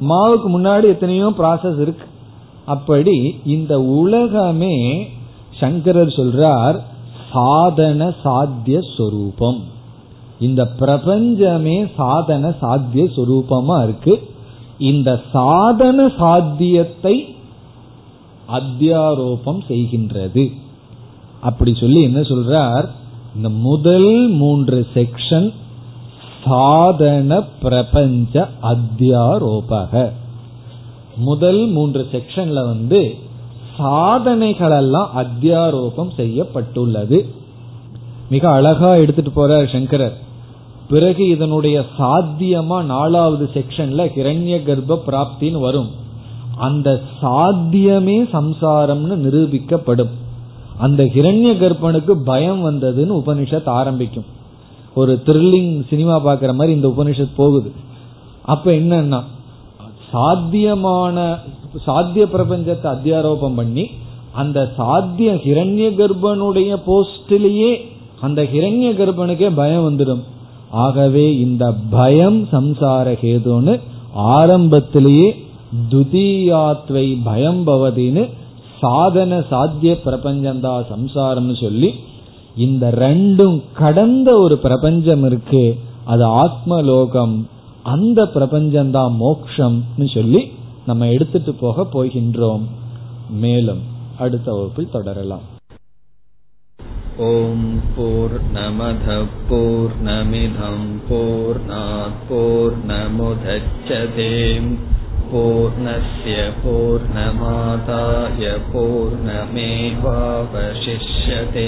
மாவுக்கு முன்னாடி எத்தனையோ ப்ராசஸ் இருக்கு. அப்படி இந்த உலகமே சங்கரர் சொல்றார் சாதன சாத்திய சொரூபம். இந்த பிரபஞ்சமே சாதன சாத்திய சொரூபமா இருக்கு. இந்த சாதன சாத்தியத்தை அத்தியாரோபம் செய்கின்றது. அப்படி சொல்லி என்ன சொல்றார்? இந்த முதல் மூன்று செக்ஷன் சாதன பிரபஞ்ச அத்தியாரோபக. முதல் மூன்று செக்ஷன்ல வந்து சாதனைகளெல்லாம் அத்தியாரோபம் செய்யப்பட்டுள்ளது. மிக அழகா எடுத்துட்டு போறார் சங்கரர். பிறகு இதனுடைய சாத்தியமா நாலாவது செக்ஷன்ல ஹிரண்ய கர்ப்ப பிராப்தின்னு வரும். அந்த சாத்தியமே சம்சாரம்னு நிரூபிக்கப்படும். அந்த ஹிரண்ய கர்ப்பனுக்கு பயம் வந்ததுன்னு உபனிஷத் ஆரம்பிக்கும். ஒரு த்ரில்லிங் சினிமா பாக்குற மாதிரி இந்த உபனிஷத் போகுது. அப்ப என்னன்னா சாத்தியமான சாத்திய பிரபஞ்சத்தை அத்தியாரோபம் பண்ணி அந்த சாத்திய ஹிரண்ய கர்ப்பனுடைய போஸ்டிலேயே அந்த ஹிரண்ய கர்ப்பனுக்கே பயம் வந்துடும். ஆகவே இந்த பயம் சம்சார கேதுன்னு ஆரம்பத்திலேயே துதியாத்வை பயம் பவதின்னு சாதன சாத்திய பிரபஞ்சந்தா சம்சாரம்னு சொல்லி இந்த ரெண்டும் கடந்த ஒரு பிரபஞ்சம் இருக்கு அது ஆத்மலோகம் அந்த பிரபஞ்சம்தான் மோக்ஷம்னு சொல்லி நம்ம எடுத்துட்டு போக போகின்றோம் மேலும் அடுத்த வகுப்பில் தொடரலாம் ॐ पूर्णमधः पूर्णमिधं पूर्णात् पूर्णमुदच्छते पूर्णस्य पूर्णमादाय पूर्णमेवावशिष्यते